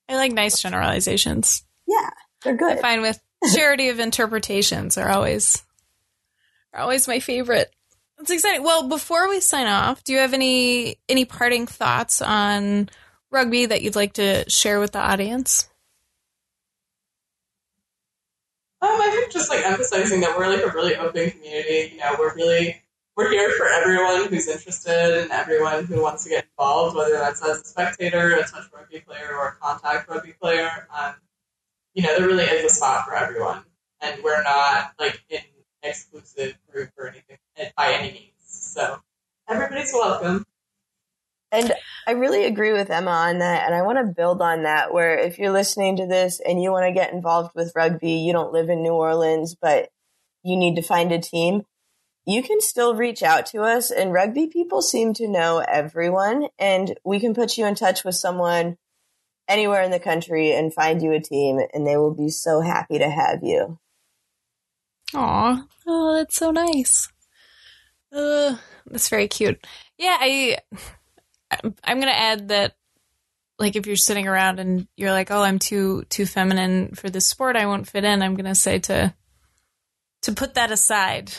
Speaker 1: I like nice generalizations.
Speaker 2: Yeah, they're good.
Speaker 1: I find with charity of interpretations are always are always my favorite. That's exciting. Well, before we sign off, do you have any any parting thoughts on rugby that you'd like to share with the audience?
Speaker 3: Um, I think just like emphasizing that we're like a really open community. You know, we're really we're here for everyone who's interested and everyone who wants to get involved, whether that's as a spectator, a touch rugby player, or a contact rugby player. Um, you know, there really is a spot for everyone, and we're not like an exclusive group or anything by any means. So everybody's welcome.
Speaker 2: And I really agree with Emma on that. And I want to build on that where if you're listening to this and you want to get involved with rugby, you don't live in New Orleans, but you need to find a team, you can still reach out to us. And rugby people seem to know everyone. And we can put you in touch with someone anywhere in the country and find you a team. And they will be so happy to have you.
Speaker 1: Aw, oh, that's so nice. Uh, that's very cute. Yeah, I I'm gonna add that like if you're sitting around and you're like, oh, I'm too too feminine for this sport, I won't fit in. I'm gonna say to to put that aside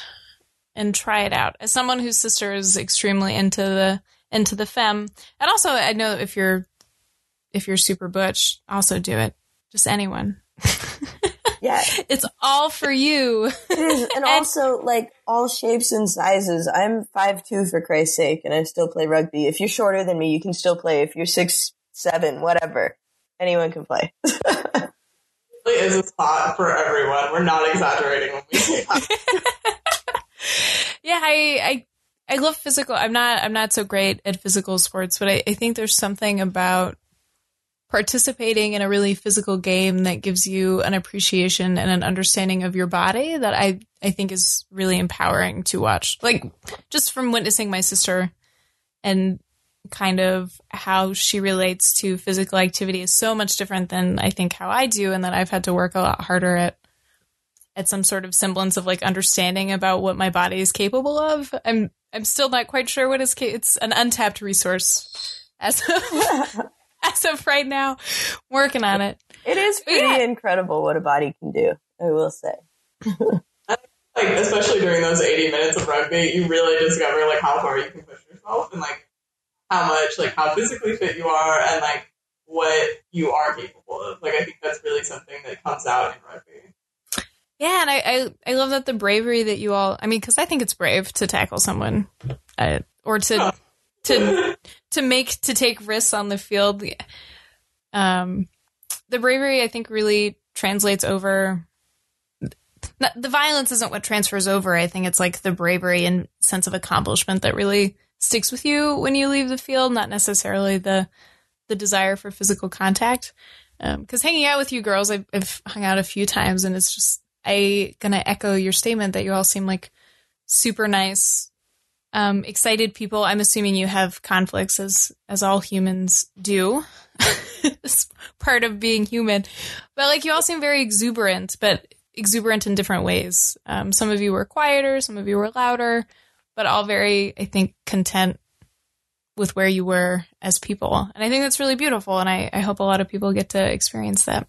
Speaker 1: and try it out. As someone whose sister is extremely into the into the fem, and also I know if you're if you're super butch, also do it. Just anyone.
Speaker 2: Yeah.
Speaker 1: It's all for you.
Speaker 2: It is. And, and also, like, all shapes and sizes. I'm five two for Christ's sake, and I still play rugby. If you're shorter than me, you can still play. If you're six, seven, whatever, anyone can play.
Speaker 3: it is a spot for everyone. We're not exaggerating when we say that.
Speaker 1: yeah, I, I I love physical. I'm not I'm not so great at physical sports, but I, I think there's something about participating in a really physical game that gives you an appreciation and an understanding of your body that I, I think is really empowering to watch. Like just from witnessing my sister and kind of how she relates to physical activity is so much different than I think how I do and that I've had to work a lot harder at at some sort of semblance of like understanding about what my body is capable of. I'm I'm still not quite sure what is ca- it's an untapped resource as of as of right now, working on it.
Speaker 2: It is pretty yeah. incredible what a body can do. I will say.
Speaker 3: like especially during those 80 minutes of rugby, you really discover like how far you can push yourself and like how much like how physically fit you are and like what you are capable of. Like I think that's really something that comes out in rugby.
Speaker 1: Yeah, and I, I, I love that the bravery that you all. I mean, because I think it's brave to tackle someone, uh, or to to to make to take risks on the field. Um, the bravery I think really translates over. The violence isn't what transfers over. I think it's like the bravery and sense of accomplishment that really sticks with you when you leave the field, not necessarily the the desire for physical contact. Because um, hanging out with you girls, I've, I've hung out a few times, and it's just I gonna echo your statement that you all seem like super nice, um, excited people. I'm assuming you have conflicts as as all humans do. it's part of being human, but like you all seem very exuberant, but exuberant in different ways. Um, some of you were quieter, some of you were louder, but all very, I think, content with where you were as people. And I think that's really beautiful. And I, I hope a lot of people get to experience that.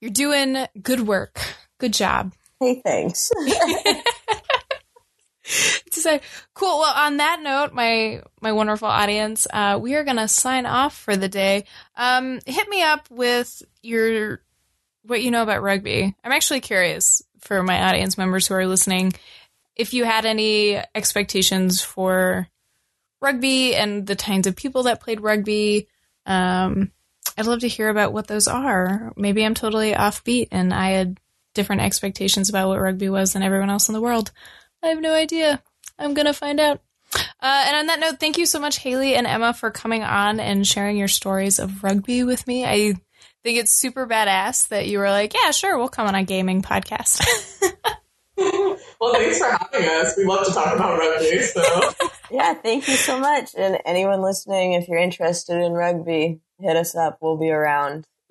Speaker 1: You're doing good work. Good job.
Speaker 2: Hey, thanks.
Speaker 1: so cool. Well, on that note, my my wonderful audience, uh, we are gonna sign off for the day. Um, hit me up with your what you know about rugby. I'm actually curious for my audience members who are listening if you had any expectations for rugby and the kinds of people that played rugby. Um, I'd love to hear about what those are. Maybe I'm totally offbeat and I had different expectations about what rugby was than everyone else in the world. I have no idea. I'm going to find out. Uh, and on that note, thank you so much, Haley and Emma, for coming on and sharing your stories of rugby with me. I think it's super badass that you were like, yeah, sure, we'll come on a gaming podcast.
Speaker 3: well, thanks for having us. We love to talk about rugby. So,
Speaker 2: yeah, thank you so much. And anyone listening, if you're interested in rugby, hit us up. We'll be around.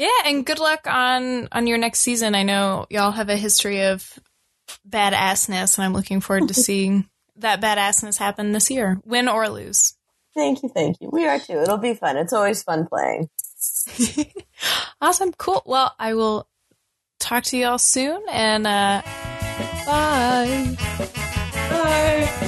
Speaker 1: yeah, and good luck on on your next season. I know y'all have a history of badassness, and I'm looking forward to seeing that badassness happen this year, win or lose.
Speaker 2: Thank you, thank you. We are too. It'll be fun. It's always fun playing.
Speaker 1: awesome, cool. Well, I will talk to y'all soon, and uh, bye.
Speaker 3: Bye.